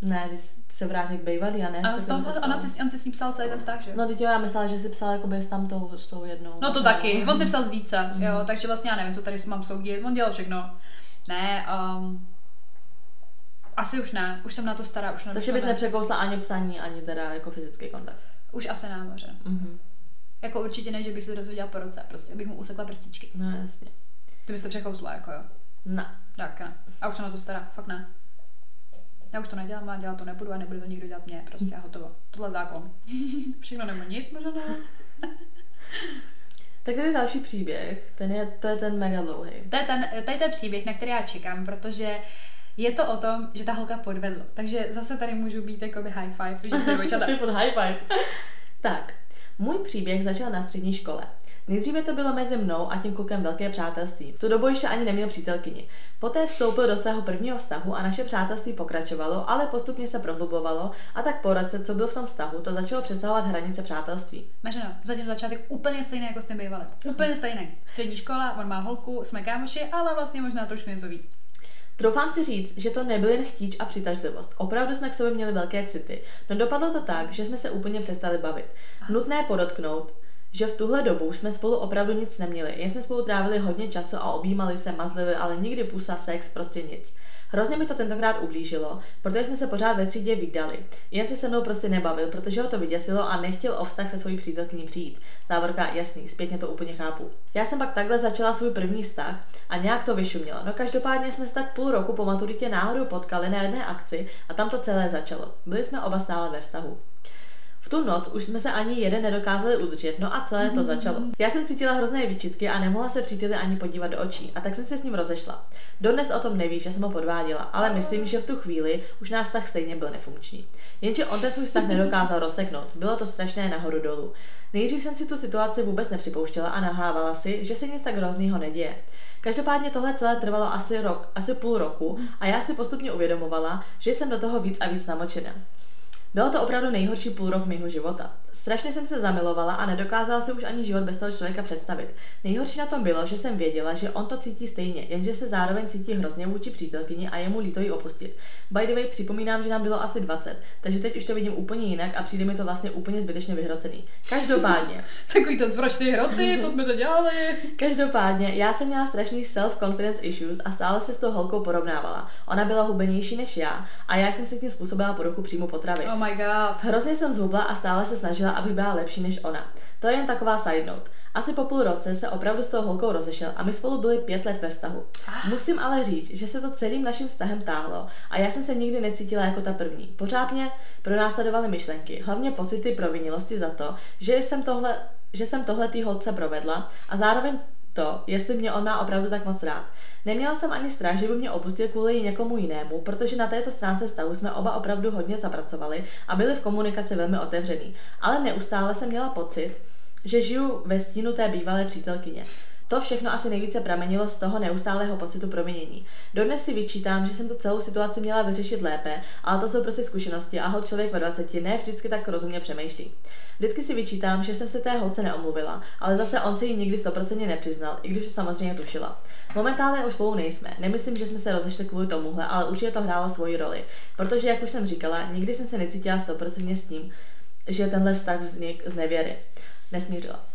Ne, když se vrátil k bývalý a ne A se toho, ona psala. si, on si s ním psal celý ten vztah, že? No teď jo, já myslela, že jsi psal jakoby s tamtou, s tou jednou. No to taky. On si psal z více, Mhm. jo, takže vlastně já nevím, co tady mám soudit. On dělal všechno. Ne, um, asi už ne. Už jsem na to stará, už na Takže bys ne. nepřekousla ani psaní, ani teda jako fyzický kontakt. Už asi ne, moře. Mhm. Jako určitě ne, že bych se dozvěděla po roce, prostě bych mu usekla prstičky. No jasně. Ty bys to překousla, jako jo. Ne. Tak ne. A už jsem na to stará, fakt ne. Já už to nedělám a dělat to nebudu a nebude to nikdo dělat mě, prostě a hotovo. Tohle zákon. Všechno nebo nic, možná ne. Tak tady další příběh, ten je, to je ten mega dlouhý. To je ten, tady to je příběh, na který já čekám, protože je to o tom, že ta holka podvedla. Takže zase tady můžu být jakoby high five, že jste dvojčata. Ty furt high five. tak, můj příběh začal na střední škole. Nejdříve to bylo mezi mnou a tím klukem velké přátelství. V tu dobu ještě ani neměl přítelkyni. Poté vstoupil do svého prvního vztahu a naše přátelství pokračovalo, ale postupně se prohlubovalo a tak po roce, co byl v tom vztahu, to začalo přesahovat hranice přátelství. Mařeno, zatím začátek úplně stejný, jako s tím. Úplně stejný. Střední škola, on má holku, jsme kámoši, ale vlastně možná trošku něco víc. Troufám si říct, že to nebyl jen chtíč a přitažlivost. Opravdu jsme k sobě měli velké city. No dopadlo to tak, že jsme se úplně přestali bavit. Nutné podotknout, že v tuhle dobu jsme spolu opravdu nic neměli. Jen jsme spolu trávili hodně času a objímali se, mazlili, ale nikdy pusa, sex, prostě nic. Hrozně mi to tentokrát ublížilo, protože jsme se pořád ve třídě vydali. Jen se se mnou prostě nebavil, protože ho to vyděsilo a nechtěl o vztah se svojí přítelkyní přijít. Závorka, jasný, zpětně to úplně chápu. Já jsem pak takhle začala svůj první vztah a nějak to vyšumělo. No každopádně jsme se tak půl roku po maturitě náhodou potkali na jedné akci a tam to celé začalo. Byli jsme oba stále ve vztahu. V tu noc už jsme se ani jeden nedokázali udržet, no a celé to začalo. Já jsem cítila hrozné výčitky a nemohla se příteli ani podívat do očí, a tak jsem se s ním rozešla. Dodnes o tom neví, že jsem ho podváděla, ale myslím, že v tu chvíli už náš vztah stejně byl nefunkční. Jenže on ten svůj vztah nedokázal rozseknout, bylo to strašné nahoru dolů. Nejdřív jsem si tu situaci vůbec nepřipouštěla a nahávala si, že se nic tak hroznýho neděje. Každopádně tohle celé trvalo asi rok, asi půl roku a já si postupně uvědomovala, že jsem do toho víc a víc namočena. Bylo to opravdu nejhorší půl rok mého života. Strašně jsem se zamilovala a nedokázala si už ani život bez toho člověka představit. Nejhorší na tom bylo, že jsem věděla, že on to cítí stejně, jenže se zároveň cítí hrozně vůči přítelkyni a je mu líto ji opustit. By the way, připomínám, že nám bylo asi 20, takže teď už to vidím úplně jinak a přijde mi to vlastně úplně zbytečně vyhrocený. Každopádně, Takový to zvračný hroty, co jsme to dělali. Každopádně, já jsem měla strašný self-confidence issues a stále se s tou holkou porovnávala. Ona byla hubenější než já a já jsem si tím způsobila poruchu příjmu potravy. Oh my god. Hrozně jsem zhubla a stále se snažila, aby byla lepší než ona. To je jen taková side note. Asi po půl roce se opravdu s tou holkou rozešel a my spolu byli pět let ve vztahu. Musím ale říct, že se to celým naším vztahem táhlo a já jsem se nikdy necítila jako ta první. Pořád mě pronásledovaly myšlenky, hlavně pocity provinilosti za to, že jsem tohle, že jsem tohle tý holce provedla a zároveň to, jestli mě on má opravdu tak moc rád. Neměla jsem ani strach, že by mě opustil kvůli někomu jinému, protože na této stránce vztahu jsme oba opravdu hodně zapracovali a byli v komunikaci velmi otevřený. Ale neustále jsem měla pocit, že žiju ve stínu té bývalé přítelkyně. To všechno asi nejvíce pramenilo z toho neustálého pocitu provinění. Dodnes si vyčítám, že jsem tu celou situaci měla vyřešit lépe, ale to jsou prostě zkušenosti a hol člověk ve 20 ne vždycky tak rozumně přemýšlí. Vždycky si vyčítám, že jsem se té holce neomluvila, ale zase on se jí nikdy stoprocentně nepřiznal, i když to samozřejmě tušila. Momentálně už spolu nejsme. Nemyslím, že jsme se rozešli kvůli tomuhle, ale určitě to hrálo svoji roli. Protože, jak už jsem říkala, nikdy jsem se necítila stoprocentně s tím, že tenhle vztah vznik z nevěry. Nesmířila.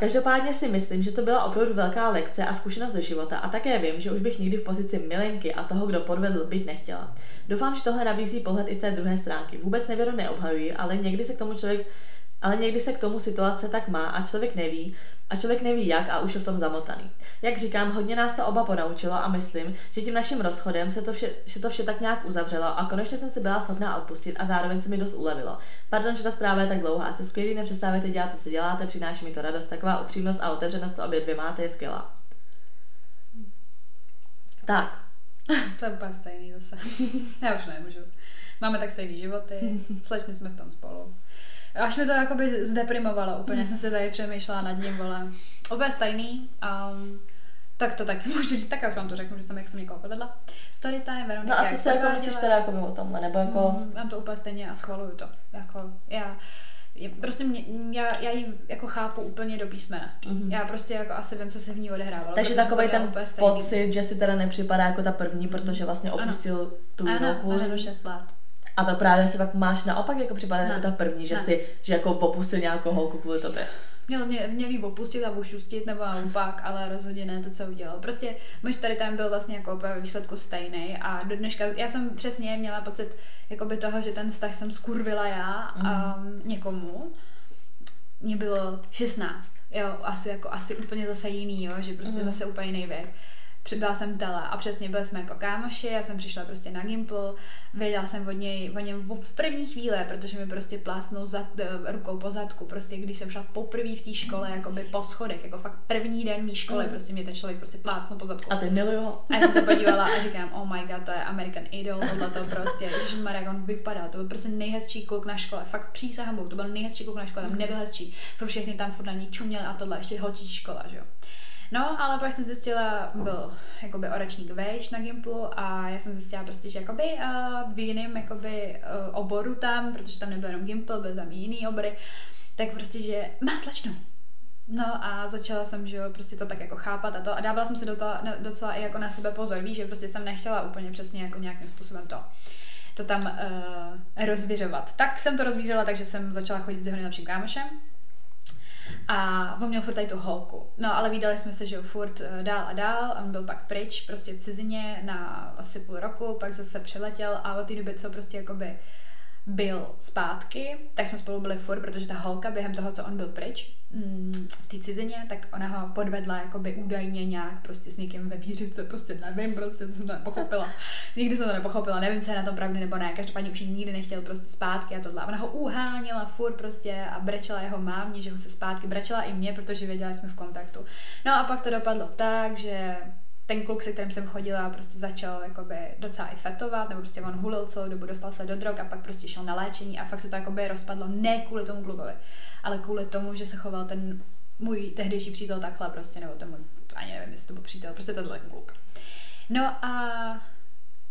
Každopádně si myslím, že to byla opravdu velká lekce a zkušenost do života a také vím, že už bych nikdy v pozici milenky a toho, kdo podvedl, být nechtěla. Doufám, že tohle nabízí pohled i z té druhé stránky. Vůbec nevěru neobhajuji, ale někdy se k tomu člověk ale někdy se k tomu situace tak má a člověk neví, a člověk neví jak a už je v tom zamotaný. Jak říkám, hodně nás to oba ponaučilo a myslím, že tím naším rozchodem se to vše, se to vše tak nějak uzavřelo a konečně jsem si byla schopná odpustit a zároveň se mi dost ulevilo. Pardon, že ta zpráva je tak dlouhá, jste skvělí, nepřestáváte dělat to, co děláte, přináší mi to radost, taková upřímnost a otevřenost, co obě dvě máte, je skvělá. Tak. To je úplně stejný zase. Já už nemůžu. Máme tak stejný životy, slečny jsme v tom spolu. Až mi to jakoby zdeprimovalo úplně, mm. jsem se tady přemýšlela nad ním, vole. Obě stejný. Um, tak to taky můžu říct, tak já už vám to řeknu, že jsem, jak jsem někoho povedla. Story time, Veronika. No a co si jako myslíš teda jako o tomhle, nebo jako... Mm, mám to úplně stejně a schvaluju to. Jako, já, prostě mě, já, já ji jako chápu úplně do písmena. Mm-hmm. Já prostě jako asi vím, co se v ní odehrávalo. Takže takový ten pocit, že si teda nepřipadá jako ta první, protože vlastně opustil ano. tu Ano, ano, 6 let. A to právě si pak máš naopak jako připadá jako ta první, že ne. si, že jako opustil nějakou holku kvůli tobě. Měl, mě, měl jí opustit a ošustit nebo naopak, ale rozhodně ne to, co udělal. Prostě můj starý tam byl vlastně jako ve výsledku stejný a do dneška, já jsem přesně měla pocit jakoby toho, že ten vztah jsem skurvila já mm. um, někomu. Mně bylo 16, jo, asi jako asi úplně zase jiný, jo, že prostě mm. zase úplně jiný věk byla jsem tele a přesně byli jsme jako kámoši, já jsem přišla prostě na Gimple, věděla jsem od něj, o něm v první chvíle, protože mi prostě plásnul za, eh, rukou po zadku, prostě když jsem šla poprvé v té škole, jako by po schodech, jako fakt první den mý školy, mm. prostě mě ten člověk prostě plásnul po zadku. A ty miluju A já jsem se podívala a říkám, oh my god, to je American Idol, tohle to prostě, že Maragon vypadá, to byl prostě nejhezčí kluk na škole, fakt přísahám to byl nejhezčí kluk na škole, tam nebyl hezčí, pro všechny tam furt na ní čuměli a tohle, ještě holčičí škola, že jo. No, ale pak jsem zjistila, byl jakoby o ročník vejš na Gimplu a já jsem zjistila prostě, že jakoby uh, v jiném jakoby uh, oboru tam, protože tam nebyl jenom Gimpl, byl tam i jiný obory, tak prostě, že má slečnu. No a začala jsem, že jo, prostě to tak jako chápat a to a dávala jsem se do toho, docela i jako na sebe pozor, víš, že prostě jsem nechtěla úplně přesně jako nějakým způsobem to to tam uh, rozvířovat. Tak jsem to rozvířila, takže jsem začala chodit s jeho nejlepším kámošem, a on měl furt tady tu holku. No ale vydali jsme se, že furt eh, dál a dál. On byl pak pryč, prostě v cizině na asi půl roku, pak zase přiletěl a od té doby, co prostě jakoby byl zpátky, tak jsme spolu byli furt, protože ta holka během toho, co on byl pryč, mm, v té cizině, tak ona ho podvedla jakoby údajně nějak prostě s někým ve vířice, prostě nevím, prostě jsem to nepochopila. Nikdy jsem to nepochopila, nevím, co je na tom pravdy nebo ne, každopádně už nikdy nechtěl prostě zpátky a tohle. Ona ho uháněla furt prostě a brečela jeho mámě, že ho se zpátky, brečela i mě, protože věděla, že jsme v kontaktu. No a pak to dopadlo tak, že ten kluk, se kterým jsem chodila, prostě začal jakoby docela i fetovat, nebo prostě on hulil celou dobu, dostal se do drog a pak prostě šel na léčení a fakt se to jakoby rozpadlo ne kvůli tomu klukovi, ale kvůli tomu, že se choval ten můj tehdejší přítel takhle prostě, nebo ten můj, ani nevím, jestli to byl přítel, prostě tenhle kluk. No a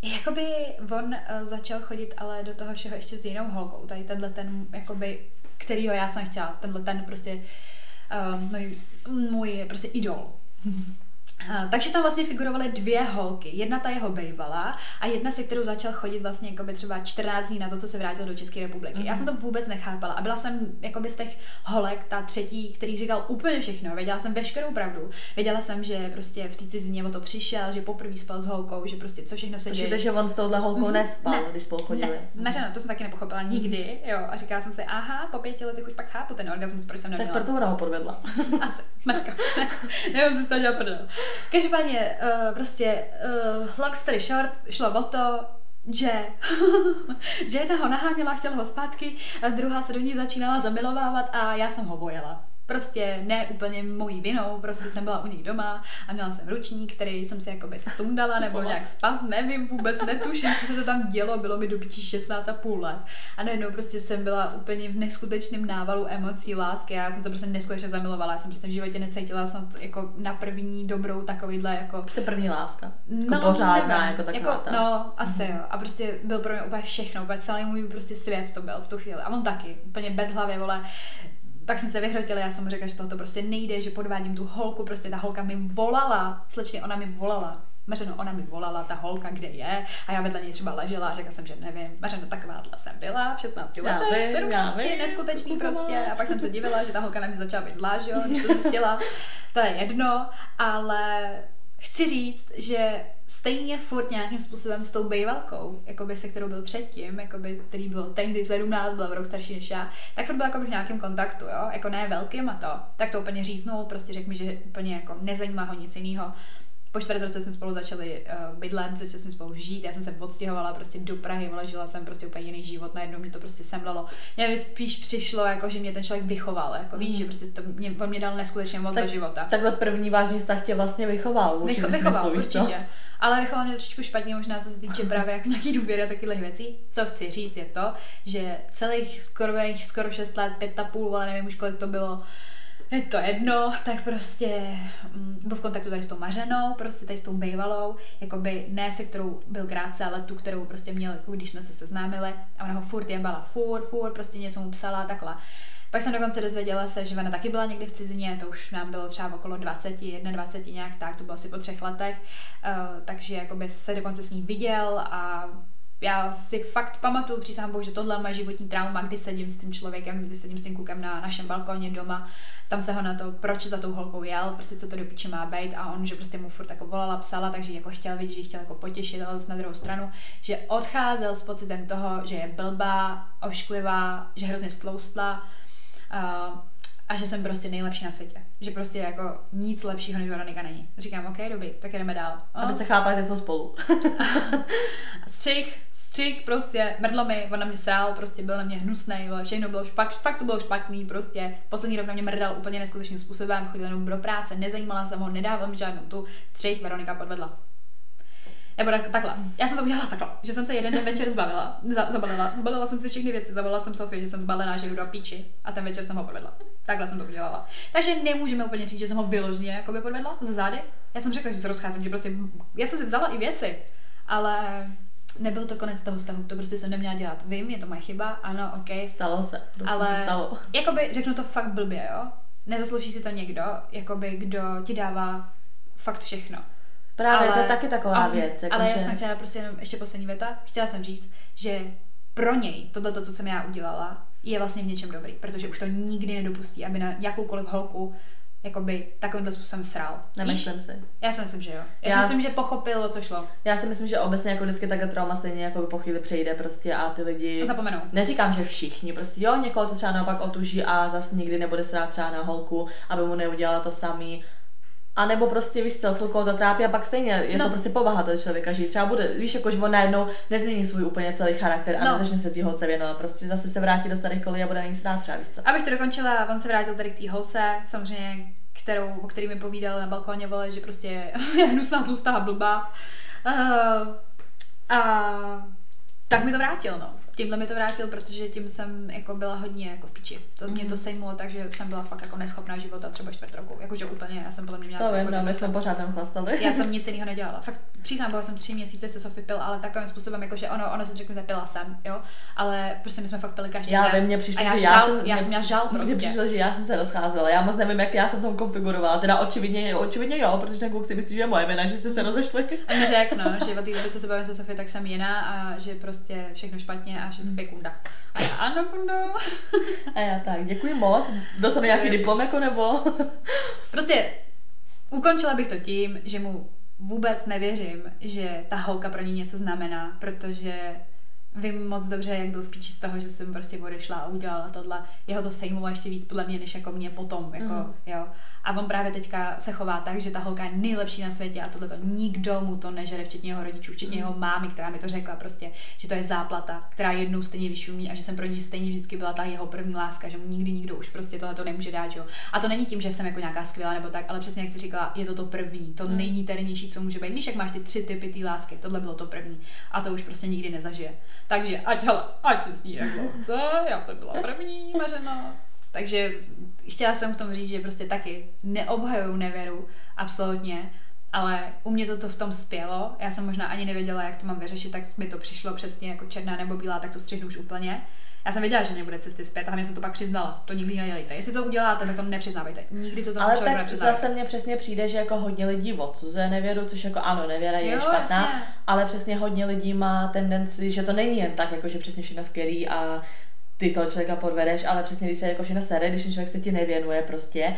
jakoby on uh, začal chodit ale do toho všeho ještě s jinou holkou, tady tenhle ten, jakoby, kterýho já jsem chtěla, tenhle ten prostě uh, můj, můj prostě idol. Takže tam vlastně figurovaly dvě holky. Jedna ta jeho bejvala a jedna, se kterou začal chodit vlastně jakoby třeba 14 dní na to, co se vrátil do České republiky. Mm-hmm. Já jsem to vůbec nechápala a byla jsem jakoby z těch holek ta třetí, který říkal úplně všechno. Věděla jsem veškerou pravdu. Věděla jsem, že prostě v té cizině o to přišel, že poprvé spal s holkou, že prostě co všechno se děje. Že on s touhle holkou mm-hmm. nespal, ne, když spolu chodili. Ne, ne, to jsem taky nepochopila nikdy, mm-hmm. jo. A říkala jsem si, aha, po pěti letech už pak chápu ten orgasmus, proč jsem neměla. Tak proto ona ho podvedla. Asi, Mařka. Si to Každopádně uh, prostě uh, long story short, šlo o to, že, že jedna ho naháněla, chtěla ho zpátky, a druhá se do ní začínala zamilovávat a já jsem ho bojela. Prostě ne úplně mojí vinou, prostě jsem byla u nich doma a měla jsem ručník, který jsem si jakoby sundala nebo nějak spad, nevím vůbec, netuším, co se to tam dělo, bylo mi do pičí 16 a půl let. A najednou prostě jsem byla úplně v neskutečném návalu emocí, lásky, já jsem se prostě neskutečně zamilovala, já jsem prostě v životě necítila snad jako na první dobrou takovýhle jako... Prostě první láska. Jako no, pořádná, nevím, jako taková jako, ta. No, asi mm-hmm. jo. A prostě byl pro mě úplně všechno, úplně celý můj prostě svět to byl v tu chvíli. A on taky, úplně bez hlavy, vole tak jsme se vyhrotili, já jsem mu řekla, že tohle prostě nejde, že podvádím tu holku, prostě ta holka mi volala, slečně ona mi volala. Mařeno, ona mi volala, ta holka, kde je, a já vedle něj třeba ležela a řekla jsem, že nevím. Mařeno, takováhle jsem byla v 16 letech, 17, neskutečný prostě. A pak jsem se divila, že ta holka na mě začala být že jo, když to zjistila. To je jedno, ale chci říct, že stejně furt nějakým způsobem s tou bejvalkou, jakoby se kterou byl předtím, jakoby, který byl tehdy 17, byl rok starší než já, tak furt byl jakoby v nějakém kontaktu, jo? jako ne velkým a to, tak to úplně říznul, prostě řekl mi, že úplně jako nezajímá ho nic jiného po čtvrt roce jsme spolu začali uh, bydlet, začali jsme spolu žít, já jsem se odstěhovala prostě do Prahy, vole, žila jsem prostě úplně jiný život, najednou mě to prostě semlelo. Mě spíš přišlo, jako, že mě ten člověk vychoval, jako víš, mm. že prostě to mě, on mě dal neskutečně moc tak, do života. Takhle první vážný vztah tě vlastně vychoval, Vycho, vychoval, smyslu, určitě. Ale vychoval mě trošičku špatně, možná co se týče právě jako nějaký důvěry a takových věcí. Co chci říct je to, že celých skoro, skoro 6 let, pět a půl, ale nevím už kolik to bylo, je to jedno, tak prostě mm, byl v kontaktu tady s tou Mařenou, prostě tady s tou bejvalou, by ne se kterou byl krátce, ale tu, kterou prostě měl, jako když jsme se seznámili a ona ho furt jebala, furt, furt, prostě něco mu psala, takhle. Pak jsem dokonce dozvěděla se, že ona taky byla někdy v cizině, to už nám bylo třeba okolo 20, 21 nějak tak, to bylo asi po třech letech, uh, takže jakoby se dokonce s ní viděl a já si fakt pamatuju, přísahám Bohu, že tohle je moje životní trauma, kdy sedím s tím člověkem, kdy sedím s tím klukem na našem balkoně doma, tam se ho na to, proč za tou holkou jel, prostě co to do piče má být a on, že prostě mu furt jako volala, psala, takže jako chtěl vidět, že chtěl jako potěšit, ale na druhou stranu, že odcházel s pocitem toho, že je blbá, ošklivá, že hrozně stloustla, uh, a že jsem prostě nejlepší na světě. Že prostě jako nic lepšího než Veronika není. Říkám, OK, dobrý, tak jdeme dál. Aby se chápali, jsou spolu. střih, střih, prostě, mrdlo mi, on na mě srál, prostě byl na mě hnusný, všechno bylo špatný, fakt to bylo špatný, prostě poslední rok na mě mrdal úplně neskutečným způsobem, chodil jenom do práce, nezajímala se ho, nedával mi žádnou tu, střih, Veronika podvedla. Nebo tak, takhle. Já jsem to udělala takhle, že jsem se jeden den večer zbavila, za, zabalila, zbalila jsem si všechny věci, zavolala jsem Sofii, že jsem zbalená, že jdu do píči a ten večer jsem ho podvedla. Takhle jsem to udělala. Takže nemůžeme úplně říct, že jsem ho vyloženě jakoby podvedla ze zády. Já jsem řekla, že se rozcházím, že prostě, já jsem si vzala i věci, ale nebyl to konec toho vztahu, to prostě jsem neměla dělat. Vím, je to moje chyba, ano, ok. Stalo se, prostě ale se stalo. jakoby řeknu to fakt blbě, jo. Nezaslouží si to někdo, jakoby kdo ti dává fakt všechno. Právě, ale, to je taky taková ale, věc. Jako ale že... já jsem chtěla prostě jenom ještě poslední věta. Chtěla jsem říct, že pro něj tohle, to, co jsem já udělala, je vlastně v něčem dobrý, protože už to nikdy nedopustí, aby na jakoukoliv holku jakoby takovýmhle způsobem sral. Nemyslím si. Já si myslím, že jo. Já, já si myslím, že pochopil, o co šlo. Já si myslím, že obecně jako vždycky takhle trauma stejně jako po chvíli přejde prostě a ty lidi... Zapomenou. Neříkám, že všichni, prostě jo, někoho to třeba naopak otuží a zas nikdy nebude srát třeba na holku, aby mu neudělala to samý a nebo prostě, víš co, chvilku to trápí a pak stejně je no. to prostě povaha toho člověka, že třeba bude, víš, jakož on najednou nezmění svůj úplně celý charakter a no. nezačne se té holce věnovat, prostě zase se vrátí do starých kolí a bude není strát třeba, víš co. Abych to dokončila, on se vrátil tady k té holce, samozřejmě, kterou, o který mi povídal na balkóně, vole, že prostě je hnusná, tlustá, blbá. Uh, a tak mi to vrátil, no. Tímhle mi to vrátil, protože tím jsem jako byla hodně jako v piči. To mě to sejmulo, takže jsem byla fakt jako neschopná života třeba čtvrt roku. Jakože úplně, já jsem podle mě měla. To jako vím, no, my jsme pořád nechlastali. já jsem nic jiného nedělala. Fakt přísám, byla jsem tři měsíce se Sofy pil, ale takovým způsobem, jako že ono, ono se řekne, pila jsem, jo. Ale prostě my jsme fakt pili každý Já den. vím, mně přišlo, já že žal, já jsem, já jsem měla žal Mně prostě. přišlo, že já jsem se rozcházela. Já moc nevím, jak já jsem tam konfigurovala. Teda očividně, očividně jo, protože ten kluk si myslí, že je moje vina, že jste se rozešli. A mi řekl, no, že od té doby, co se bavím se Sofie, tak jsem jiná a že prostě všechno špatně a je kunda. A já, ano, kundo. A já tak, děkuji moc. Dostanu nějaký diplom jako nebo? Prostě ukončila bych to tím, že mu vůbec nevěřím, že ta holka pro ní něco znamená, protože vím moc dobře, jak byl v píči z toho, že jsem prostě odešla a udělala tohle. Jeho to sejmovalo ještě víc podle mě, než jako mě potom, jako, Mhm. jo. A on právě teďka se chová tak, že ta holka je nejlepší na světě a tohle to nikdo mu to nežere, včetně jeho rodičů, včetně jeho mámy, která mi to řekla prostě, že to je záplata, která jednou stejně vyšumí a že jsem pro ní stejně vždycky byla ta jeho první láska, že mu nikdy nikdo už prostě tohle to nemůže dát, jo. A to není tím, že jsem jako nějaká skvělá nebo tak, ale přesně jak jsi říkala, je to to první, to Hmm. nejníternější, co může být. Víš, jak máš ty tři typy té lásky, tohle bylo to první a to už prostě nikdy nezažije. Takže ať, hele, ať se sní jak dlouho chce, já jsem byla první, mařena. Takže chtěla jsem k tomu říct, že prostě taky neobhajuju nevěru, absolutně, ale u mě to, to v tom spělo. Já jsem možná ani nevěděla, jak to mám vyřešit, tak mi to přišlo přesně jako černá nebo bílá, tak to střihnu už úplně. Já jsem věděla, že nebude cesty zpět, a hlavně jsem to pak přiznala. To nikdy nedělejte. Jestli to uděláte, tak to nepřiznávejte. Nikdy to tomu Ale člověku tak nepřiznávejte. zase mně přesně přijde, že jako hodně lidí odsuzuje nevěru, což jako ano, nevěra je Jo, špatná, jasně. ale přesně hodně lidí má tendenci, že to není jen tak, jako že přesně všechno skvělý a ty toho člověka podvedeš, ale přesně když se jako všechno sere, když člověk se ti nevěnuje prostě,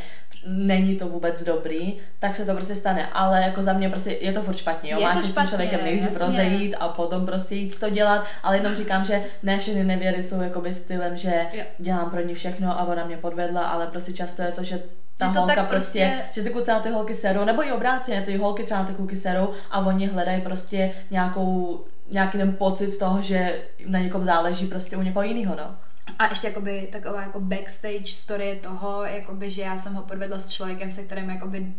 není to vůbec dobrý, tak se to prostě stane. Ale jako za mě prostě je to furt špatně, jo? Je Máš to se s tím člověkem nejdřív rozejít a potom prostě jít to dělat, ale jenom říkám, že ne všechny nevěry jsou jakoby stylem, že Jo. dělám pro ní všechno a ona mě podvedla, ale prostě často je to, že ta Je to holka tak prostě, prostě- že ty kluci na ty holky serou, nebo i obráceně, ty holky třeba na ty kluky serou a oni hledají prostě nějakou, nějaký ten pocit toho, že na někom záleží prostě u někoho jiného, no. A ještě jakoby taková jako backstage story toho, jakoby, že já jsem ho podvedla s člověkem, se kterým jakoby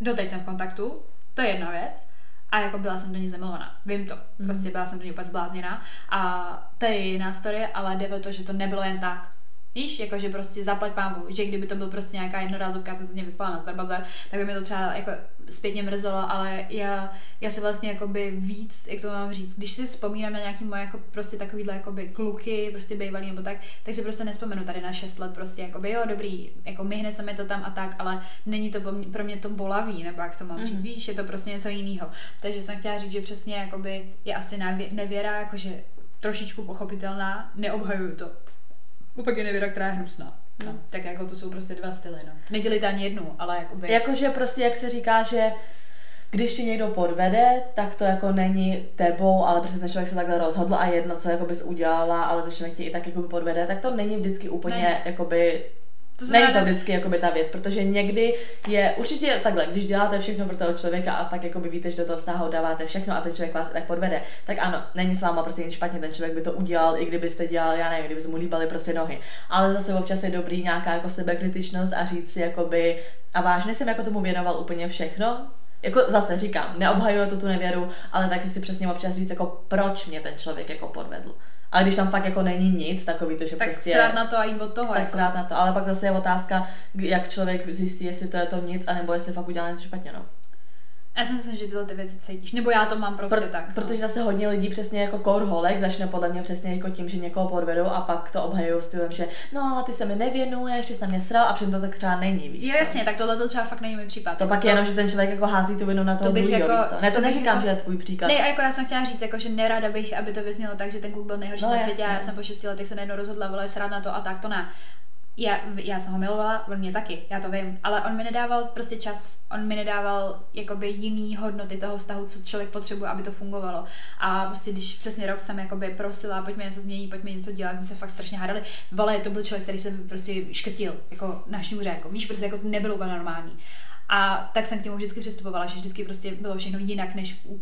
doteď jsem v kontaktu, to je jedna věc. A jako byla jsem do ní zamilovaná. Vím to. Prostě byla jsem do ní úplně zblázněná. A to je jiná story, ale jde o to, že to nebylo jen tak. Víš, jakože prostě zaplať pámu, že kdyby to byl prostě nějaká jednorázovka, jsem se ním vyspala na Starbazar, tak by mi to třeba jako zpětně mrzelo, ale já, já se vlastně jakoby víc, jak to mám říct, když si vzpomínám na nějaký moje jako prostě takovýhle jakoby kluky, prostě bývalý nebo tak, tak si prostě nespomenu tady na 6 let prostě jakoby jo, dobrý, jako myhne se mi to tam a tak, ale není to pro mě, mě to bolavý, nebo jak to mám říct, Mhm. víš, je to prostě něco jiného. Takže jsem chtěla říct, že přesně jakoby je asi nevě- nevěra, jakože trošičku pochopitelná, neobhajuju to. Opak je nevěra, která je hnusná. No, tak jako to jsou prostě dva styly, no. Nedělit ani jednu, ale jakoby... Jakože prostě, jak se říká, že když ti někdo podvede, tak to jako není tebou, ale prostě ten člověk se takhle rozhodl a jedno, co jako bys udělala, ale ten člověk ti i tak jako podvede, tak to není vždycky úplně Ne. jakoby To Není to vždycky jakoby ta věc, protože někdy je určitě takhle, když děláte všechno pro toho člověka a tak jakoby víte, že do toho vztahu dáváte všechno a ten člověk vás i tak podvede, tak ano, není s váma prostě nic špatně, ten člověk by to udělal, i kdybyste dělal, já nevím, kdyby se mu líbaly prostě nohy. Ale zase občas je dobrý nějaká jako sebekritičnost a říct si jakoby, a vážně jsem jako tomu věnoval úplně všechno, jako zase říkám, neobhajuju to tu nevěru, ale taky si přesně občas říct, jako proč mě ten člověk jako podvedl. A když tam fakt jako není nic, takový to, že tak prostě... srát na to a jít od toho. Tak jako. na to, ale pak zase je otázka, jak člověk zjistí, jestli to je to nic, anebo jestli fakt udělá něco špatně, no. Já si myslím, že tyhle ty věci cítíš. Nebo já to mám prostě Pro, tak. no. Protože zase hodně lidí přesně jako kour holek začne podle mě přesně jako tím, že někoho podvedou a pak to obhajují stylem, že no ty se mi nevěnuješ, ty jsi na mě sral a přitom to tak třeba není, víš Jo, co? jasně, tak tohle to třeba fakt není můj případ. To Jako pak je jenom, že ten člověk jako hází tu vinu na toho To bych druhýho, jako- víš co? Ne, to, to neříkám, jako- že je tvůj příklad. Ne, jako já jsem chtěla říct, jako, že nerada bych, aby to vyznělo tak, že ten kluk byl nejhorší No, na světě a já jsem po šesti letech se najednou rozhodla, vole, srát na to a tak, to ne. Já, já jsem ho milovala, on mě taky, já to vím, ale on mi nedával prostě čas, on mi nedával jakoby jiný hodnoty toho vztahu, co člověk potřebuje, aby to fungovalo. A prostě když přesně rok jsem jakoby prosila, pojďme něco změnit, pojďme něco dělat, jsme se fakt strašně hádali. Vole, to byl člověk, který se prostě škrtil, jako na šňůře, jako víš, prostě jako to nebylo úplně normální. A tak jsem k němu vždycky přistupovala, že vždycky prostě bylo všechno jinak, než u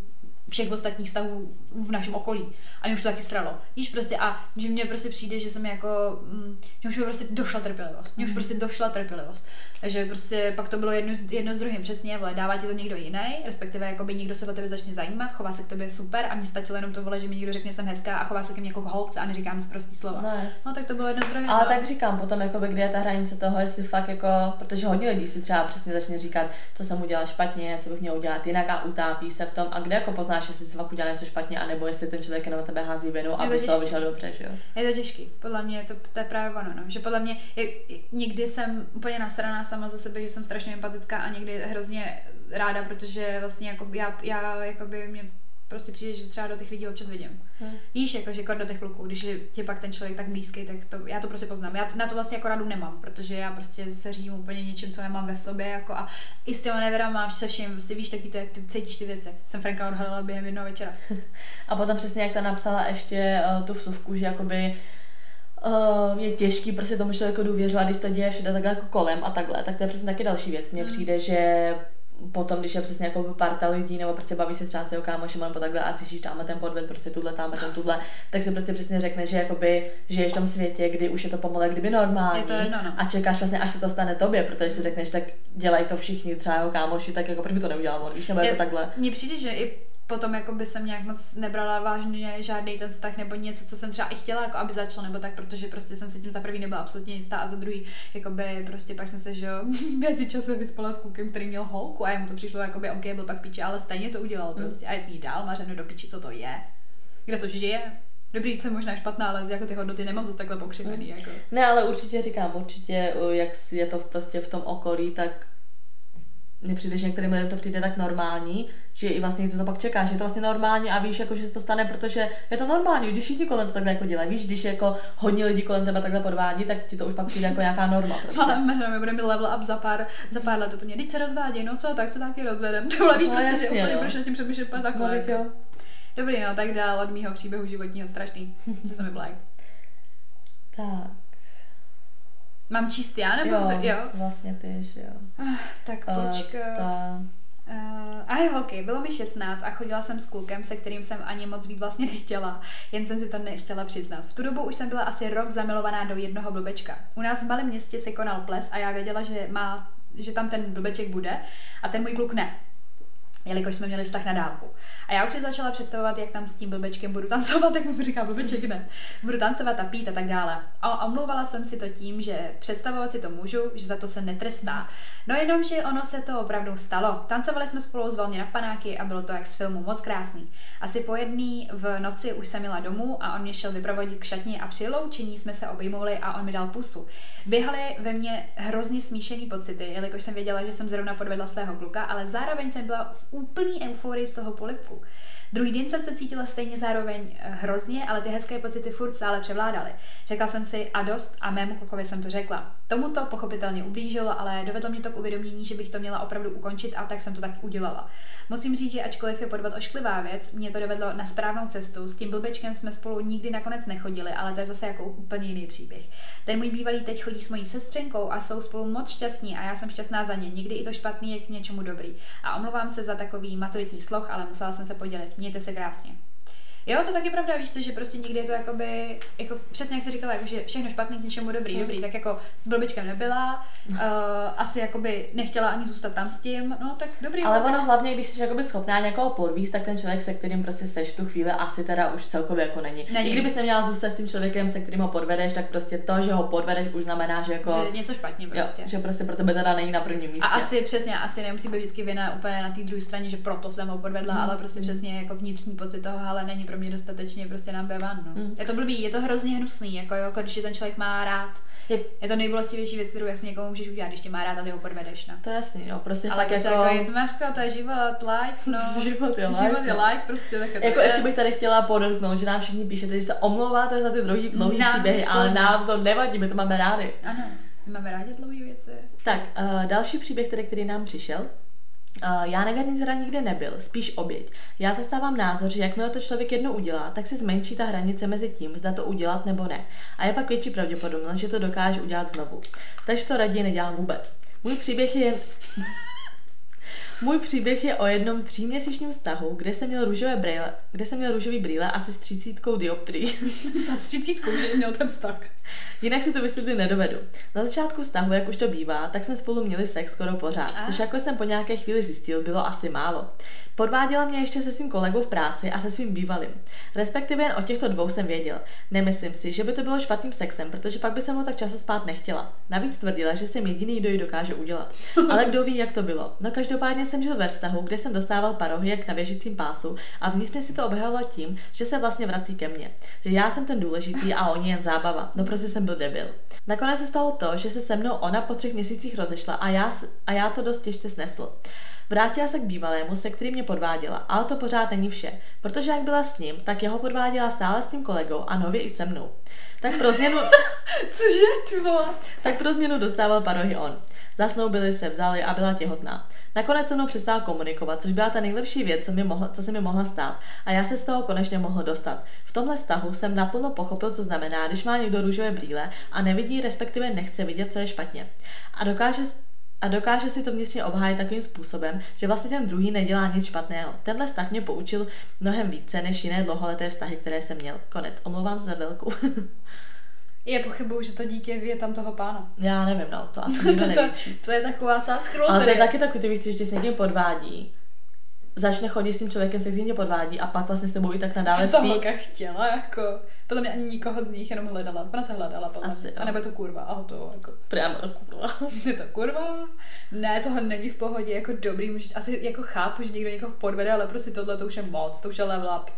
všech ostatních stavů v našem okolí. A mě už to taky stralo. Víš prostě a že mně prostě přijde, že jsem jako, mm, že už mi prostě došla trpělivost. Mně už Mhm. prostě došla trpělivost. Takže prostě pak to bylo jedno, jedno s druhým přesně, vole, dává ti to někdo jiný, respektive jakoby někdo se o tebe začne zajímat, chová se k tobě super a mně stačilo jenom to vole, že mi někdo řekne, že jsem hezká a chová se ke mně jako k holce a neříká mi prostý slova. No, jasně. no tak to bylo jedno s druhým. Ale no. tak říkám potom, jakoby, kde je ta hranice toho, jestli fakt jako, protože hodně lidí si třeba přesně začne říkat, co jsem udělal špatně, co bych měl udělat jinak a utápí se v tom. A kde jako poznáš, jestli jsi fakt udělal něco špatně, anebo jestli ten člověk jenom na tebe hází vinu, to aby z toho vyšel dobře, že jo? Je to těžký. Podle mě je to, to je právě ono, no. že podle mě je, někdy jsem úplně nasraná sama za sebe, že jsem strašně empatická a někdy hrozně ráda, protože vlastně jako já, já jakoby mě prostě přijde, že třeba do těch lidí občas vidím. Hmm. Víš, jako, že kor do těch kluků, když je tě pak ten člověk tak blízký, tak to, já to prostě poznám. Já na to vlastně jako radu nemám, protože já prostě se řídím úplně něčím, co nemám ve sobě, jako a i s těma nevěrama, se vším, prostě víš, taky to, jak ty cítíš ty věci. Jsem Franka odhalila během jednoho večera. A potom přesně jak ta napsala ještě uh, tu vsuvku, že jakoby uh, je těžký prostě tomu člověku důvěřovat, když to děje všude takhle jako kolem a takhle, tak to je přesně taky další věc. Mně Mm. přijde, že potom, když je přesně jako parta lidí, nebo prostě baví se třeba s jeho kámošem nebo takhle a slyšíš tamhle ten podved, prostě tuhle, tamhle ten tuhle, tak si prostě přesně řekne, že jakoby žiješ v tom světě, kdy už je to pomalu kdyby normální Je to jedno, no. a čekáš vlastně, až se to stane tobě, protože si řekneš, tak dělají to všichni, třeba jeho kámoši, tak jako proč by to neudělal on, víš, nebo Je- jako takhle. Mně přijde, že i potom jako by jsem nějak moc nebrala vážně žádný ten vztah nebo něco, co jsem třeba i chtěla, jako aby začalo, nebo tak, protože prostě jsem se tím za prvý nebyla absolutně jistá a za druhý, jako by prostě pak jsem se, že jo, věci časem vyspala s klukem, který měl holku a jemu to přišlo, jako by OK, byl pak píči, ale stejně to udělal prostě a je s ní dál mařeno do píči, co to je, kde to žije. Dobrý, to je možná špatná, ale jako ty hodnoty nemám zase takhle pokřivený, jako. Ne, ale určitě říkám, určitě, uh, jak je to prostě v tom okolí, tak mně přijde, že některým lidem to přijde tak normální, že i vlastně to pak čekáš, že je to vlastně normální a víš, jako, že se to stane, protože je to normální, když všichni kolem to takhle jako dělají, víš, když jako hodně lidí kolem tebe takhle podvádí, tak ti to už pak přijde jako nějaká norma prostě. Ale my, budeme mít level up za pár, za pár let úplně, teď se rozvádí, no co, tak se taky rozvedem. Tohle víš No, prostě, jasně, že úplně no. proč na tím přemýšlet No, takhle. teď jako. Dobrý, no, tak dál od mýho příběhu životního strašný. To se mi black. Tak, Mám číst já, nebo jo, jo? vlastně ty, že jo. Ah, tak Uh, počkej. ta, Uh, ahoj holky, bylo mi 16 a chodila jsem s klukem, se kterým jsem ani moc být vlastně nechtěla, jen jsem si to nechtěla přiznat. V tu dobu už jsem byla asi rok zamilovaná do jednoho blbečka. U nás v malém městě se konal ples a já věděla, že, má, že tam ten blbeček bude a ten můj kluk ne jelikož jsme měli vztah na dálku. A já už si začala představovat, jak tam s tím blbečkem budu tancovat, jak mu říká blbeček, ne. Budu tancovat a pít a tak dále. A omlouvala jsem si to tím, že představovat si to můžu, že za to se netrestá. No jenom, že ono se to opravdu stalo. Tancovali jsme spolu zvolně na panáky a bylo to jak z filmu, moc krásný. Asi po jedné v noci už jsem jela domů a on mě šel vyprovodit k šatně a při loučení jsme se obejmovali a on mi dal pusu. Běhaly ve mně hrozně smíšený pocity, jelikož jsem věděla, že jsem zrovna podvedla svého kluka, ale zároveň jsem byla v úplný euforii z toho polipu. Druhý den jsem se cítila stejně zároveň eh, hrozně, ale ty hezké pocity furt stále převládaly. Řekla jsem si a dost a mému klukovi jsem to řekla. Tomu to pochopitelně ublížilo, ale dovedlo mě to k uvědomění, že bych to měla opravdu ukončit a tak jsem to taky udělala. Musím říct, že ačkoliv je podvod ošklivá věc, mě to dovedlo na správnou cestu. S tím blbečkem jsme spolu nikdy nakonec nechodili, ale to je zase jako úplně jiný příběh. Ten můj bývalý teď chodí s mojí sestřenkou a jsou spolu moc šťastní a já jsem šťastná za ně. Někdy i to špatný je k něčemu dobrý. A omlouvám se za takový maturitní sloh, ale musela jsem se podělit. Mějte se krásně. Jo, to taky pravda, víš to, že prostě někdy je to jakoby, jako přesně jak jsi říkala, jako, že všechno špatný k něčemu dobrý, Mm. dobrý, tak jako s blbičkem nebyla, uh, asi jakoby nechtěla ani zůstat tam s tím, no tak dobrý. ale no, ono tak, hlavně, když jsi jakoby schopná někoho podvíst, tak ten člověk, se kterým prostě seš tu chvíli, asi teda už celkově jako není. Není. I kdybys neměla zůstat s tím člověkem, se kterým ho podvedeš, tak prostě to, že ho podvedeš, už znamená, že jako... že něco špatně prostě. Jo, že prostě pro tebe teda není na prvním místě. A asi přesně, asi nemusí být vždycky vina úplně na té druhé straně, že proto jsem ho podvedla, Mm. ale prostě přesně jako vnitřní pocit toho, ale není pro mě dostatečně prostě number one, no. Mm. Je to blbý, je to hrozně hnusný, jako jo, jako když je ten člověk má rád. Jak, Je to nejbolestivější věc, kterou jak si někomu můžeš udělat, když tě má rád a ty ho podvedeš, no. to je jasný, no, prostě Ale fakt prostě jako... jako, jako Mařko, to je život, life, no. Život je life, Život je no. life, prostě tak to Jako je. ještě bych tady chtěla podotknout, že nám všichni píšete, že se omlouváte za ty dlouhý, dlouhý Nám příběhy, ale slovně. nám to nevadí, my to máme rádi. Ano, my máme rádi dlouhé věci. Tak, uh, další příběh, který, který nám přišel. Uh, já nevěrný teda nikdy nebyl, spíš oběť. Já zastávám názor, že jakmile to člověk jednou udělá, tak se zmenší ta hranice mezi tím, zda to udělat nebo ne. A je pak větší pravděpodobnost, že to dokáže udělat znovu. Takže to raději nedělám vůbec. Můj příběh je jen... Můj příběh je o jednom tříměsíčním vztahu, kde jsem měl růžové brýle, kde jsem měl růžový brýle asi s třicítkou dioptrií. S třicítkou, že měl ten vztah. Jinak si to vysvětlit nedovedu. Na začátku vztahu, jak už to bývá, tak jsme spolu měli sex skoro pořád, A. což jako jsem po nějaké chvíli zjistil, bylo asi málo. Podváděla mě ještě se svým kolegou v práci a se svým bývalým. Respektive jen o těchto dvou jsem věděl. Nemyslím si, že by to bylo špatným sexem, protože pak by se mu tak často spát nechtěla. Navíc tvrdila, že jsem jediný, kdo ji dokáže udělat. Ale kdo ví, jak to bylo. No každopádně jsem žil ve vztahu, kde jsem dostával parohy jak na běžícím pásu a vnitřně si to obhajovala tím, že se vlastně vrací ke mně. Že já jsem ten důležitý a oni jen zábava. No prostě jsem byl debil. Nakonec se stalo to, že se se mnou ona po třech měsících rozešla a já, a já to dost těžce snesl. Vrátila se k bývalému, se kterým mě podváděla, ale to pořád není vše, protože jak byla s ním, tak jeho podváděla stále s tím kolegou a nově i se mnou. Tak pro změnu, Cože, ty vole? tak pro změnu dostával parohy on. Zasnoubili se, vzali a byla těhotná. Nakonec se mnou přestal komunikovat, což byla ta nejlepší věc, co, mi mohla, co se mi mohla stát. A já se z toho konečně mohl dostat. V tomhle vztahu jsem naplno pochopil, co znamená, když má někdo růžové brýle a nevidí, respektive nechce vidět, co je špatně. A dokáže a dokáže si to vnitřně obhájit takovým způsobem, že vlastně ten druhý nedělá nic špatného. Tenhle vztah mě poučil mnohem více než jiné dlouholeté vztahy, které jsem měl. Konec. Omlouvám se za délku. Je pochybuju, že to dítě je tam toho pána. Já nevím, no, to asi To, to, to, je taková sáskro, Ale to je taky takový, ty víš, že tě s někým podvádí, začne chodit s tím člověkem, se kterým tě podvádí a pak vlastně s tebou i tak nadále Co ta holka chtěla, jako. Podle mě ani nikoho z nich jenom hledala. Ona se hledala, podle Asi mě. A nebo je to kurva, ale to jako. No, kurva. Je to kurva? Ne, tohle není v pohodě, jako dobrý, můžeš, asi jako chápu, že někdo někoho podvede, ale prostě tohle to už je moc, to už je level up.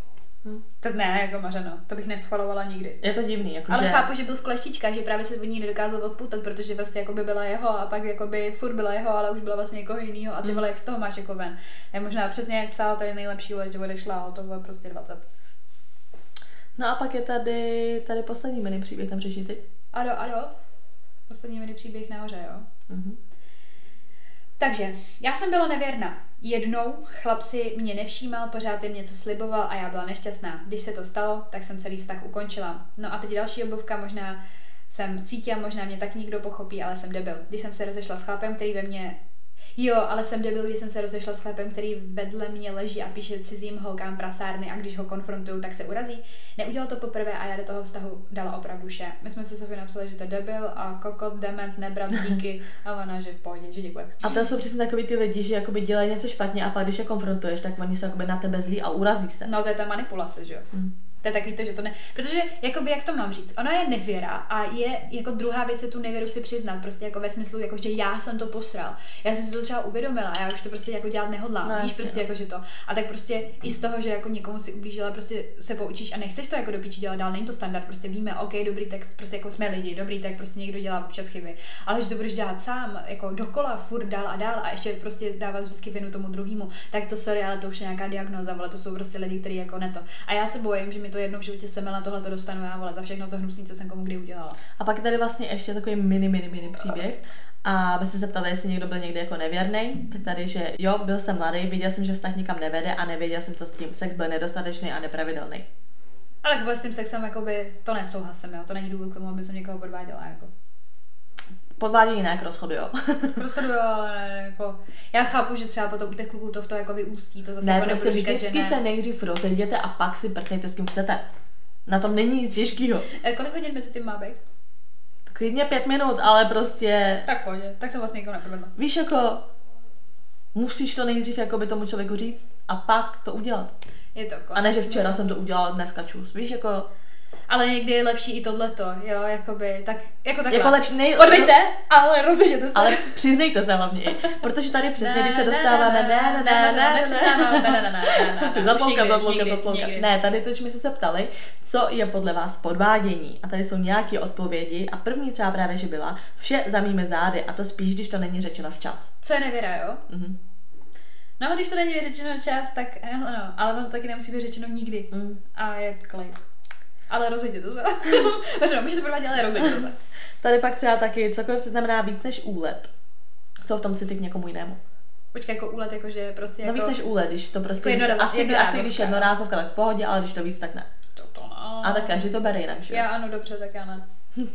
Hm. To ne, jako mařeno, to bych neschvalovala nikdy. Je to divný, jako Ale že... chápu, že byl v kleštičkách, že právě se od ní nedokázal odpoutat, protože vlastně jako by byla jeho a pak jako by furt byla jeho, ale už byla vlastně někoho jiného a ty Mm. vole, jak z toho máš jako ven. Je možná přesně jak psal, to je nejlepší let, že odešla, ale to bylo prostě 20. No a pak je tady, tady poslední mini příběh, tam řeší ty. Ado, ado. Poslední mini příběh nahoře, jo. Mhm. Takže, já jsem byla nevěrná. Jednou chlap si mě nevšímal, pořád jen něco sliboval a já byla nešťastná. Když se to stalo, tak jsem celý vztah ukončila. No a teď další obovka, možná jsem cítila, možná mě tak nikdo pochopí, ale jsem debil. Když jsem se rozešla s chlapem, který ve mně Jo, ale jsem debil, když jsem se rozešla s chlapem, který vedle mě leží a píše cizím holkám prasárny a když ho konfrontuju, tak se urazí. Neudělal to poprvé a já do toho vztahu dala opravdu vše. My jsme si Sofie napsali, že to debil a kokot, dement, nebrat, díky a ona, že v pohodě, že děkuje. A to jsou přesně takový ty lidi, že jakoby dělají něco špatně a pak když je konfrontuješ, tak oni jsou jakoby na tebe zlí a urazí se. No to je ta manipulace, že jo. Hm. To je takový to, že to ne... Protože, jakoby, jak to mám říct, ona je nevěra a je, jako druhá věc je tu nevěru si přiznat, prostě jako ve smyslu, jako, že já jsem to posral. Já jsem si to třeba uvědomila a já už to prostě jako dělat nehodlám. No, Víš, prostě no. jako, že to. A tak prostě i z toho, že jako někomu si ublížila, prostě se poučíš a nechceš to jako do píči dělat dál, není to standard, prostě víme, OK, dobrý, tak prostě jako jsme lidi, dobrý, tak prostě někdo dělá občas chyby. Ale že to budeš dělat sám, jako dokola, furt dál a dál a ještě prostě dávat vždycky vinu tomu druhému, tak to sorry, ale to už je nějaká diagnoza, ale to jsou prostě lidi, kteří jako ne to. A já se bojím, že mi to jednou v životě semele tohle to dostanu já, vole, za všechno to hnusný, co jsem komu kdy udělala. A pak je tady vlastně ještě takový mini, mini, mini příběh. A jsme se ptali, jestli někdo byl někdy jako nevěrný, tak tady, že jo, byl jsem mladý, viděl jsem, že vztah nikam nevede a nevěděl jsem, co s tím. Sex byl nedostatečný a nepravidelný. Ale s tím sexem, jakoby, to nesouhlasím, jo. To není důvod k tomu, aby jsem někoho podváděla, jako. Podvádění ne, k rozchodu, jo. Rozchoduju, ale ne, jako, já chápu, že třeba potom u těch kluků to v to jako vyústí, to zase ne, jako prostě říkat, že vždycky ne. se nejdřív rozejděte a pak si prcejte s kým chcete. Na tom není nic těžkého. E, kolik hodin mezi tím má být? Klidně pět minut, ale prostě, Tak pojď, tak jsem vlastně nikoho neprovedla. víš, jako musíš to nejdřív jakoby tomu člověku říct a pak to udělat. Je to konec. A ne, že včera jsem to udělala, dneska čus. Víš, jako, Ale někdy je lepší i tohleto, jo, jakoby, tak, jako takhle. jako lepší, nej, Odveďte, ale rozejděte se. Ale přiznejte se hlavně, protože tady přesně, když se ne, dostáváme, ne, ne, ne, ne, ne, ne, ne, ne, ne, ne, ne, tady teď jsme se ptali, co je podle vás podvádění. A tady jsou nějaké odpovědi. A první třeba právě, že byla vše za mými zády. A to spíš, když to není řečeno včas. Co je nevěra, jo? Mhm. No, když to není vyřečeno čas, tak eh, ano, ale ono to taky nemusí být řečeno nikdy. Mm. A je klid. Ale rozejděte se. Možná, můžete provádět, ale rozejděte se. Tady pak třeba taky cokoliv, co znamená víc než úlet. Co v tom city k někomu jinému. Počkej, jako úlet, jakože prostě No jako... víc než úlet, když to prostě, Jako když, jednoraz- asi, jednorázovka. asi když jednorázovka, tak v pohodě, ale když to víc, tak ne. To, to no. A tak každý to bere jinak, že jo? Já ano, dobře, tak já ne.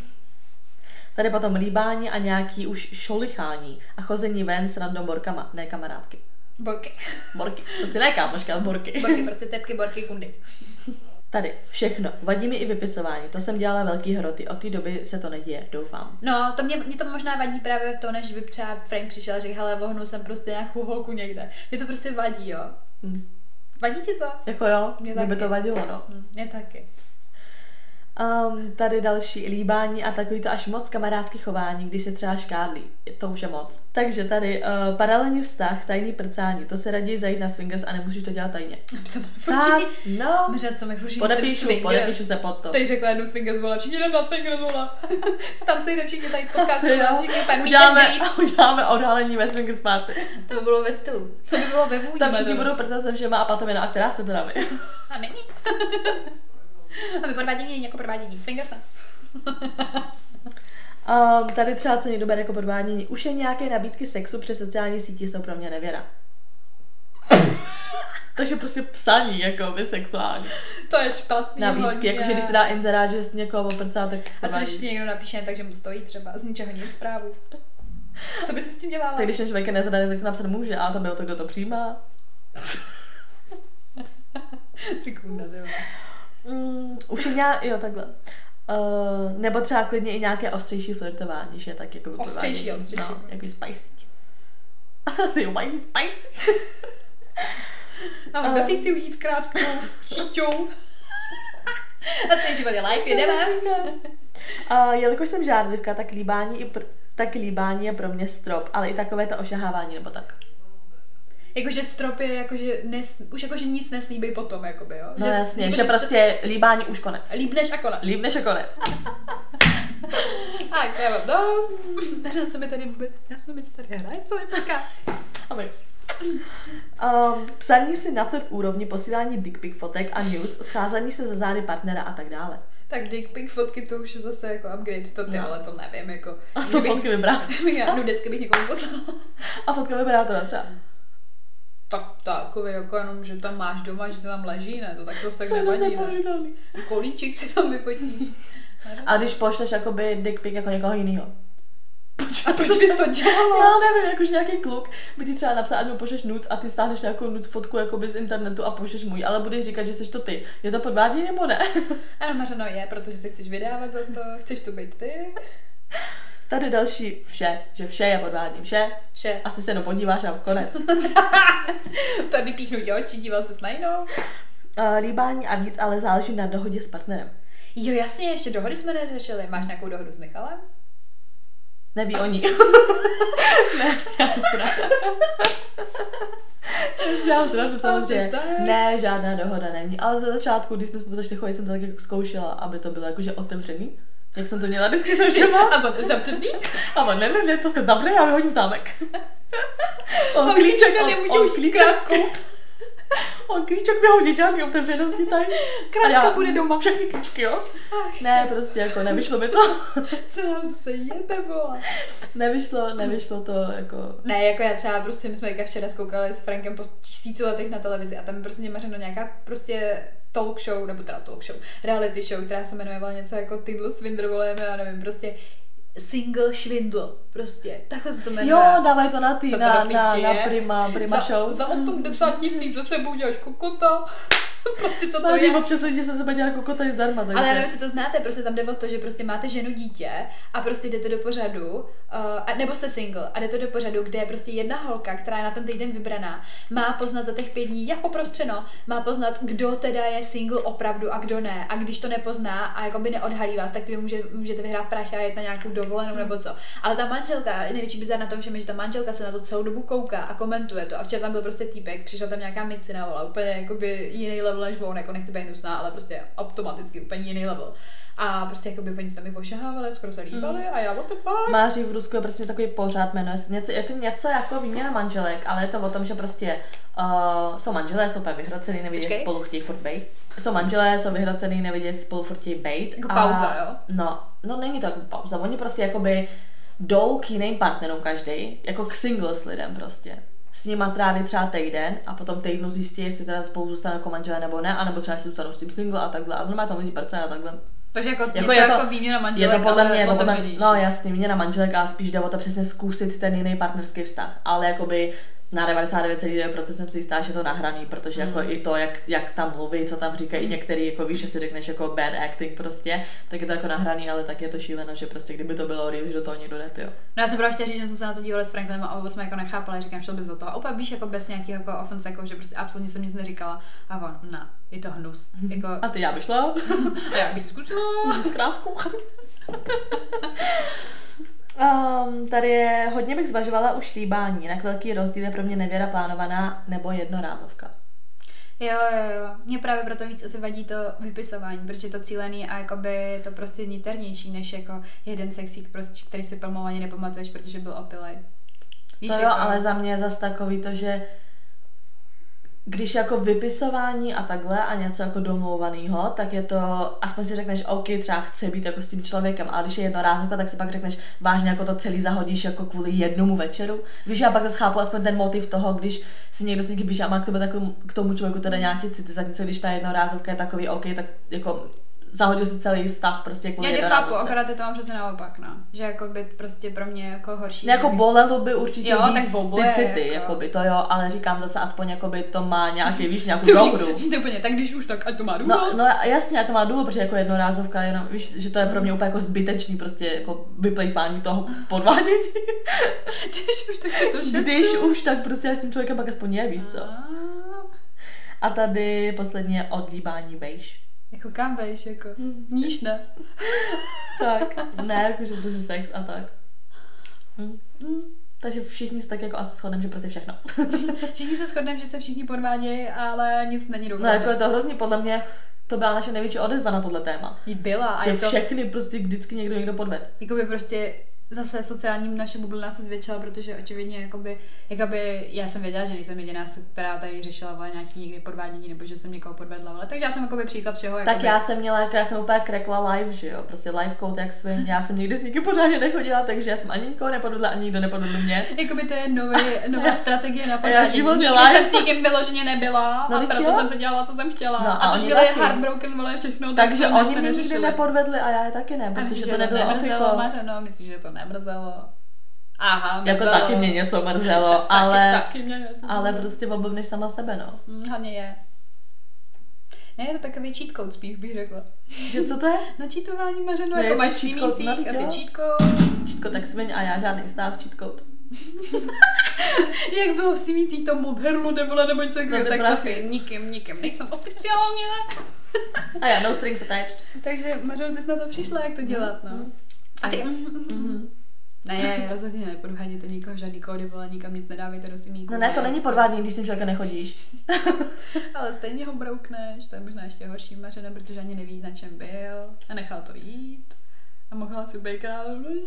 Tady potom líbání a nějaký už šolichání a chození ven s random borkama, ne kamarádky. Borky. Borky. To si ne kámoška, borky. Borky, prostě tepky, borky, kundy. Tady, všechno. Vadí mi i vypisování. To jsem dělala velký hroty. Od té doby se to neděje, doufám. No, to mě, mě to možná vadí právě to, než by třeba Frank přišel a řekl, hele, vohnul jsem prostě nějakou holku někde. Mě to prostě vadí, jo. Hm. Vadí ti to? Jako jo, Mě mě by to vadilo, no. Hm, Mě taky. Um, tady další líbání a takový to až moc kamarádský chování, když se třeba škádlí. To už je moc. Takže tady uh, paralelní vztah, tajný prcání. To se raději zajít na swingers a nemusíš to dělat tajně. Tak, no, Mře, co mi furt podepíšu, podepíšu se pod to. Tady řekla jednou swingers vola, všichni jdem na swingers vola. tam se jdem všichni tady jo. všichni Uděláme, uděláme odhalení ve swingers party. To by bylo ve stylu. To by bylo ve vůni. Tam všichni budou prcat se všema a patovina, a která se byla my. A není. A my podvádění jako podvádění. Swingers ne. Um, tady třeba co někdo bere jako podvádění. Už je nějaké nabídky sexu přes sociální sítě jsou pro mě nevěra. Takže prostě psaní, jako by sexuální. To je špatný Nabídky, jakože když se dá inzerát, že z někoho oprcá, tak A co když ti někdo napíše, takže mu stojí třeba z ničeho nic zprávu? Co by si s tím dělala? Tak když ten člověk je nezadaný, tak to napsat může, ale tam bylo to, kdo to přijímá. Sekunda. Mm, už je nějak, jo, takhle. Uh, nebo třeba klidně i nějaké ostřejší flirtování, že je tak jako Ostřejší, ostřejší. No, jako spicy. Ty spicy, spicy. A Um. um, ty chci užít krátkou číťou. A ty život je life, jedeme. A jelikož jsem žádlivka, tak líbání, i pr- tak líbání je pro mě strop, ale i takové to ošahávání nebo tak. Jakože strop je, jakože nes, už jakože nic nesmí být potom, jakoby, jo. No jasně, že, se prostě líbání už konec. Líbneš a konec. Líp než je konec. A já mám dost. Neřím, co mi tady vůbec, já jsem mi tady hraje celý podcast. Aby. Um, psaní si na flirt úrovni, posílání dick pic fotek a nudes, scházení se za zády partnera a tak dále. Tak dick pic fotky, to už je zase jako upgrade, to ty, No. ale to nevím, jako. A co fotky vybrat? Já nudesky bych někomu poslala. A fotka vybrátora třeba. Tak takový, jako jenom, že tam máš doma, že to tam leží, ne, to tak to se nevadí, ne. Kolíček si tam vyfotíš. A když pošleš jakoby dick pic jako někoho jiného. A proč bys to dělala? Já nevím, jakože nějaký kluk by ti třeba napsal, ať mu pošleš nudes a ty stáhneš nějakou nudes fotku jakoby z internetu a pošleš můj, ale budeš říkat, že jsi to ty. Je to podvádění nebo ne? Ano, Mařeno je, protože se chceš vydávat za to, chceš to být ty. Tady další vše, že vše je podvádění, vše. Vše. Asi se jenom podíváš a konec. Pak vypíchnutí oči, díval se na jinou. Uh, líbání a víc, ale záleží na dohodě s partnerem. Jo, jasně, ještě dohody jsme neřešili. Máš nějakou dohodu s Michalem? Neví oni. ne, já Asi že ne, žádná dohoda není. Ale za začátku, když jsme spolu začali chodit, jsem to tak jako zkoušela, aby to bylo jakože otevřený. Jak jsem to měla vždycky jsem všema. A on zavřený? A on, ne, ne, ne, to se zavře, já vyhodím zámek. On klíček, on, nemůže on klíček, krátkou. on klíček vyhodí, žádný otevřenosti tady. Krátka já- bude doma. Všechny klíčky, jo? Ne, prostě jako nevyšlo mi to. Co nám se jebe, vole? Nevyšlo, nevyšlo to jako... Ne, jako já třeba prostě, my jsme včera zkoukali s Frankem po tisíci letech na televizi a tam prostě němařeno nějaká prostě talk show, nebo teda talk show, reality show, která se jmenuje vole něco jako Tidl Swindler, vole, já nevím, prostě single švindl, prostě, takhle se to jmenuje. Jo, dávají to na ty, na, na, na? Prima, Prima za, Show. Za 80 tisíc za sebou děláš kokota. prostě co to Takže je. občas lidi se sebe dělá kokota i zdarma, takže... Ale já nevím, jestli to znáte, prostě tam jde o to, že prostě máte ženu dítě a prostě jdete do pořadu, uh, a, nebo jste single a jdete do pořadu, kde je prostě jedna holka, která je na ten týden vybraná, má poznat za těch pět dní, jako prostřeno, má poznat, kdo teda je single opravdu a kdo ne. A když to nepozná a jakoby neodhalí vás, tak vy může, můžete vyhrát prachy a jet na nějakou dovolenou nebo co. Ale ta manželka, největší bizar na tom všem je, že ta manželka se na to celou dobu kouká a komentuje to. A včera tam byl prostě týpek, přišel tam nějaká micina, vola, úplně jakoby jiný level než on, jako nechci být hnusná, ale prostě automaticky úplně jiný level. A prostě jakoby oni se tam ošahávali, skoro se líbali a já what the fuck. Máří v Rusku je prostě takový pořád, jmenuje se něco, je to něco jako výměna manželek, ale je to o tom, že prostě uh, jsou manželé, jsou úplně vyhrocený, nevidí, Počkej. spolu chtějí furt bejt. Jsou manželé, jsou vyhrocený, nevidí, spolu furt chtějí bejt. Jako a- pauza, jo? No, no není to jako pauza, oni prostě jakoby jdou k jiným partnerům každý, jako k singles lidem prostě. S nima tráví třeba týden a potom týdnu zjistí, jestli teda spolu zůstanou jako manželé nebo ne, anebo třeba si zůstanou s tím single a takhle. A normálně tam lidi prce a takhle. Takže jako, Jako něco je to- jako výměna Je manželek, to podle mě, je to podle, no jasně, mě na manželka a spíš jde o to přesně zkusit ten jiný partnerský vztah, ale jakoby na 99,9% jsem si jistá, že je to nahraný, protože Mm. jako i to, jak, jak tam mluví, co tam říkají, některý, jako víš, že si řekneš jako bad acting prostě, tak je to jako nahraný, ale tak je to šíleno, že prostě kdyby to bylo real, že do toho někdo jde, jo. No já jsem právě chtěla říct, že jsme se na to dívali s Franklinem a oba jsme jako nechápali, říkám, šel bys do toho. A úplně víš, jako bez nějakého jako offense, jako, že prostě absolutně jsem nic neříkala. A on, ne, je to hnus. Jako, A ty já by šla? a já bych si zkusila. Krátku. Um, tady je, hodně bych zvažovala už líbání, jinak velký rozdíl je pro mě nevěra plánovaná nebo jednorázovka. Jo, jo, jo. Mně právě proto víc asi vadí to vypisování, protože to cílený a jakoby to prostě niternější, než jako jeden sexík, prostě, který si pomaleně nepamatuješ, protože byl opilej. Víš, to jo, jako- ale za mě je zas takový to, že když jako vypisování a takhle a něco jako domlouvanýho, tak je to, aspoň si řekneš, OK, třeba chci být jako s tím člověkem, ale když je jednorázovka, tak si pak řekneš, vážně jako to celý zahodíš jako kvůli jednomu večeru. Víš, já pak zase chápu aspoň ten motiv toho, když si někdo s někým píše a má k, tebe takovou, k tomu člověku teda nějaký city, zatímco když ta jednorázovka je takový OK, tak jako zahodil si celý vztah prostě kvůli Já tě chápu, akorát je to mám přesně naopak, no. Že jako by prostě pro mě jako horší. Ne, jako bych- bolelo by určitě Jo, víc tak ty city, jako. jako. jakoby, to jo, ale říkám zase aspoň jakoby to má nějaký, víš, nějakou už, dohru. ty úplně, tak když už, tak ať to má důvod. No, no jasně, a to má důvod, protože jako jednorázovka, jenom, víš, že to je pro mě úplně jako zbytečný prostě jako vyplejtvání toho podvádění. když už, tak si to šetřu. Když už, tak prostě já jsem člověkem pak aspoň je, víš co. A, A tady poslední je odlíbání vejš. Jako kam vejš, jako níž ne. Tak, ne, jakože prostě sex a tak. Hm. Mm. Takže všichni se tak jako asi shodneme, že prostě všechno. Všichni se shodneme, že se všichni podvádějí, ale nic není No dokonalé. jako je to hrozně podle mě, to byla naše největší odezva na tohle téma. Byla a že je to, všechny prostě vždycky někdo někdo podved. jakoby prostě zase sociálním naše bublina se zvětšila, protože očividně jakoby, jakoby já jsem věděla, že nejsem jediná, která tady řešila nějaký někdy podvádění, nebo že jsem někoho podvedla, ale takže já jsem jakoby příklad všeho. Tak jakoby, já jsem měla, jako já jsem úplně krekla live, že jo, prostě live code jak svým, já jsem nikdy s nikým pořádně nechodila, takže já jsem ani nikoho nepodvedla, ani nikdo nepodvedl mě. Jakoby to je nový, nová strategie na já podvádění. život Nikdy live. jsem s nikým vyloženě nebyla No, a proto jo. jsem se dělala, co jsem chtěla. No, a, a to byly taky. heartbroken, vole, všechno. Takže oni mě nikdy nepodvedli a já je taky ne, protože to nebylo. Mařeno, myslíš, že to nemrzelo? Aha, Jako mrzelo. taky mě něco mrzelo, Taky- ale, taky mě něco ale mrzelo. prostě oblbneš sama sebe, no. Hm, Hlavně je. Ne, je to takový cheat code spíš bych řekla. Že co to je? Na mařeno, Ne, je jako máš cheat code, a ty cheat code. Čítko tak sviň a já žádný vztah cheat code. Jak bylo v símících to modherlo nebo nebo něco takového, tak. Sofie, nikým, nikým, nejsem oficiálně. A já no strings attached. Takže Mařeno, ty jsi na to přišla, jak to dělat, no. A ty... Mhm. Ne, rozhodně nepodháněte nikoho, žádný kódy, vole, nikam nic nedávejte do simíku. No ne, to není podvádění, když s tím člověkem nechodíš. Ale stejně ho broukneš, to je možná ještě horší mařeno, protože ani neví, na čem byl a nechal to jít. A mohla si být královně.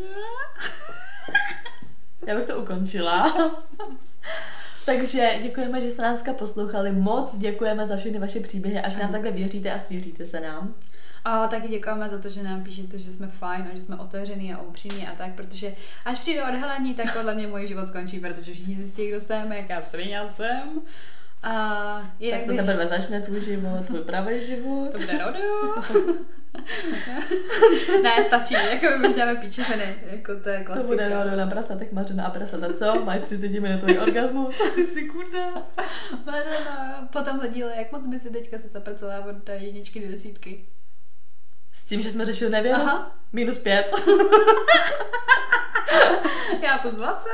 Já bych to ukončila. Takže děkujeme, že jste nás poslouchali. Moc děkujeme za všechny vaše příběhy, až nám takhle věříte a svěříte se nám. A taky děkujeme za to, že nám píšete, že jsme fajn a že jsme otevřený a upřímní a tak, protože až přijde odhalení, tak podle mě můj život skončí, protože všichni zjistí, kdo jsem, jaká svině jsem. A jinak Tak to bych- teprve začne tvůj život, tvůj pravý život. To bude rodeo. ne, stačí, jako my už děláme píčoviny, jako to je To klasika. bude rodo na prasatech mařena a prasata, co? Mají 30 minutový orgasmus. Ty si kurda. Mařeno, po tomhle díle, jak moc by si teďka se zapracovala od jedničky do desítky? S tím, že jsme řešili nevěru? Aha. Minus pět. Já plus 20.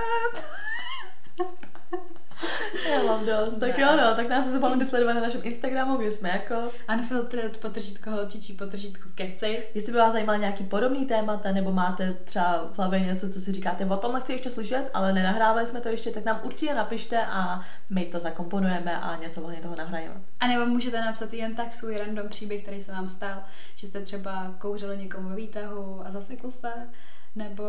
Já mám dost. Tak Ne. jo, no, tak nás zapomeňte sledovat na našem Instagramu, kde jsme jako. Unfiltered, potržítko holčičí, potržítko kecej. Jestli by vás zajímal nějaký podobný témata, nebo máte třeba v hlavě něco, co si říkáte, o tomhle chci ještě slyšet, ale nenahrávali jsme to ještě, tak nám určitě napište a my to zakomponujeme a něco ohledně toho nahrajeme. A nebo můžete napsat jen tak svůj random příběh, který se vám stal, že jste třeba kouřili někomu ve výtahu a zasekl se, nebo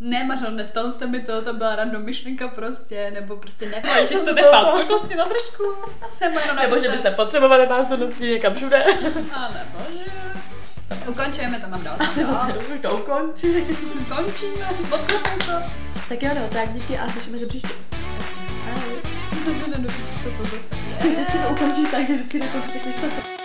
ne, Mařo, nestalo se mi to, to byla random myšlenka prostě, nebo prostě ne, že chcete pásovnosti na držku, nebo jenom Nebo že byste potřebovali pásovnosti někam všude. A nebo že... Ukončujeme to, mám dál. Zase už to ukončí. Končíme, odklepej to. Tak jo, no, tak díky a slyšíme se příště. Ahoj. Takže nedopiči, co to zase je. Vždycky to ukončí tak, že vždycky nekončí takový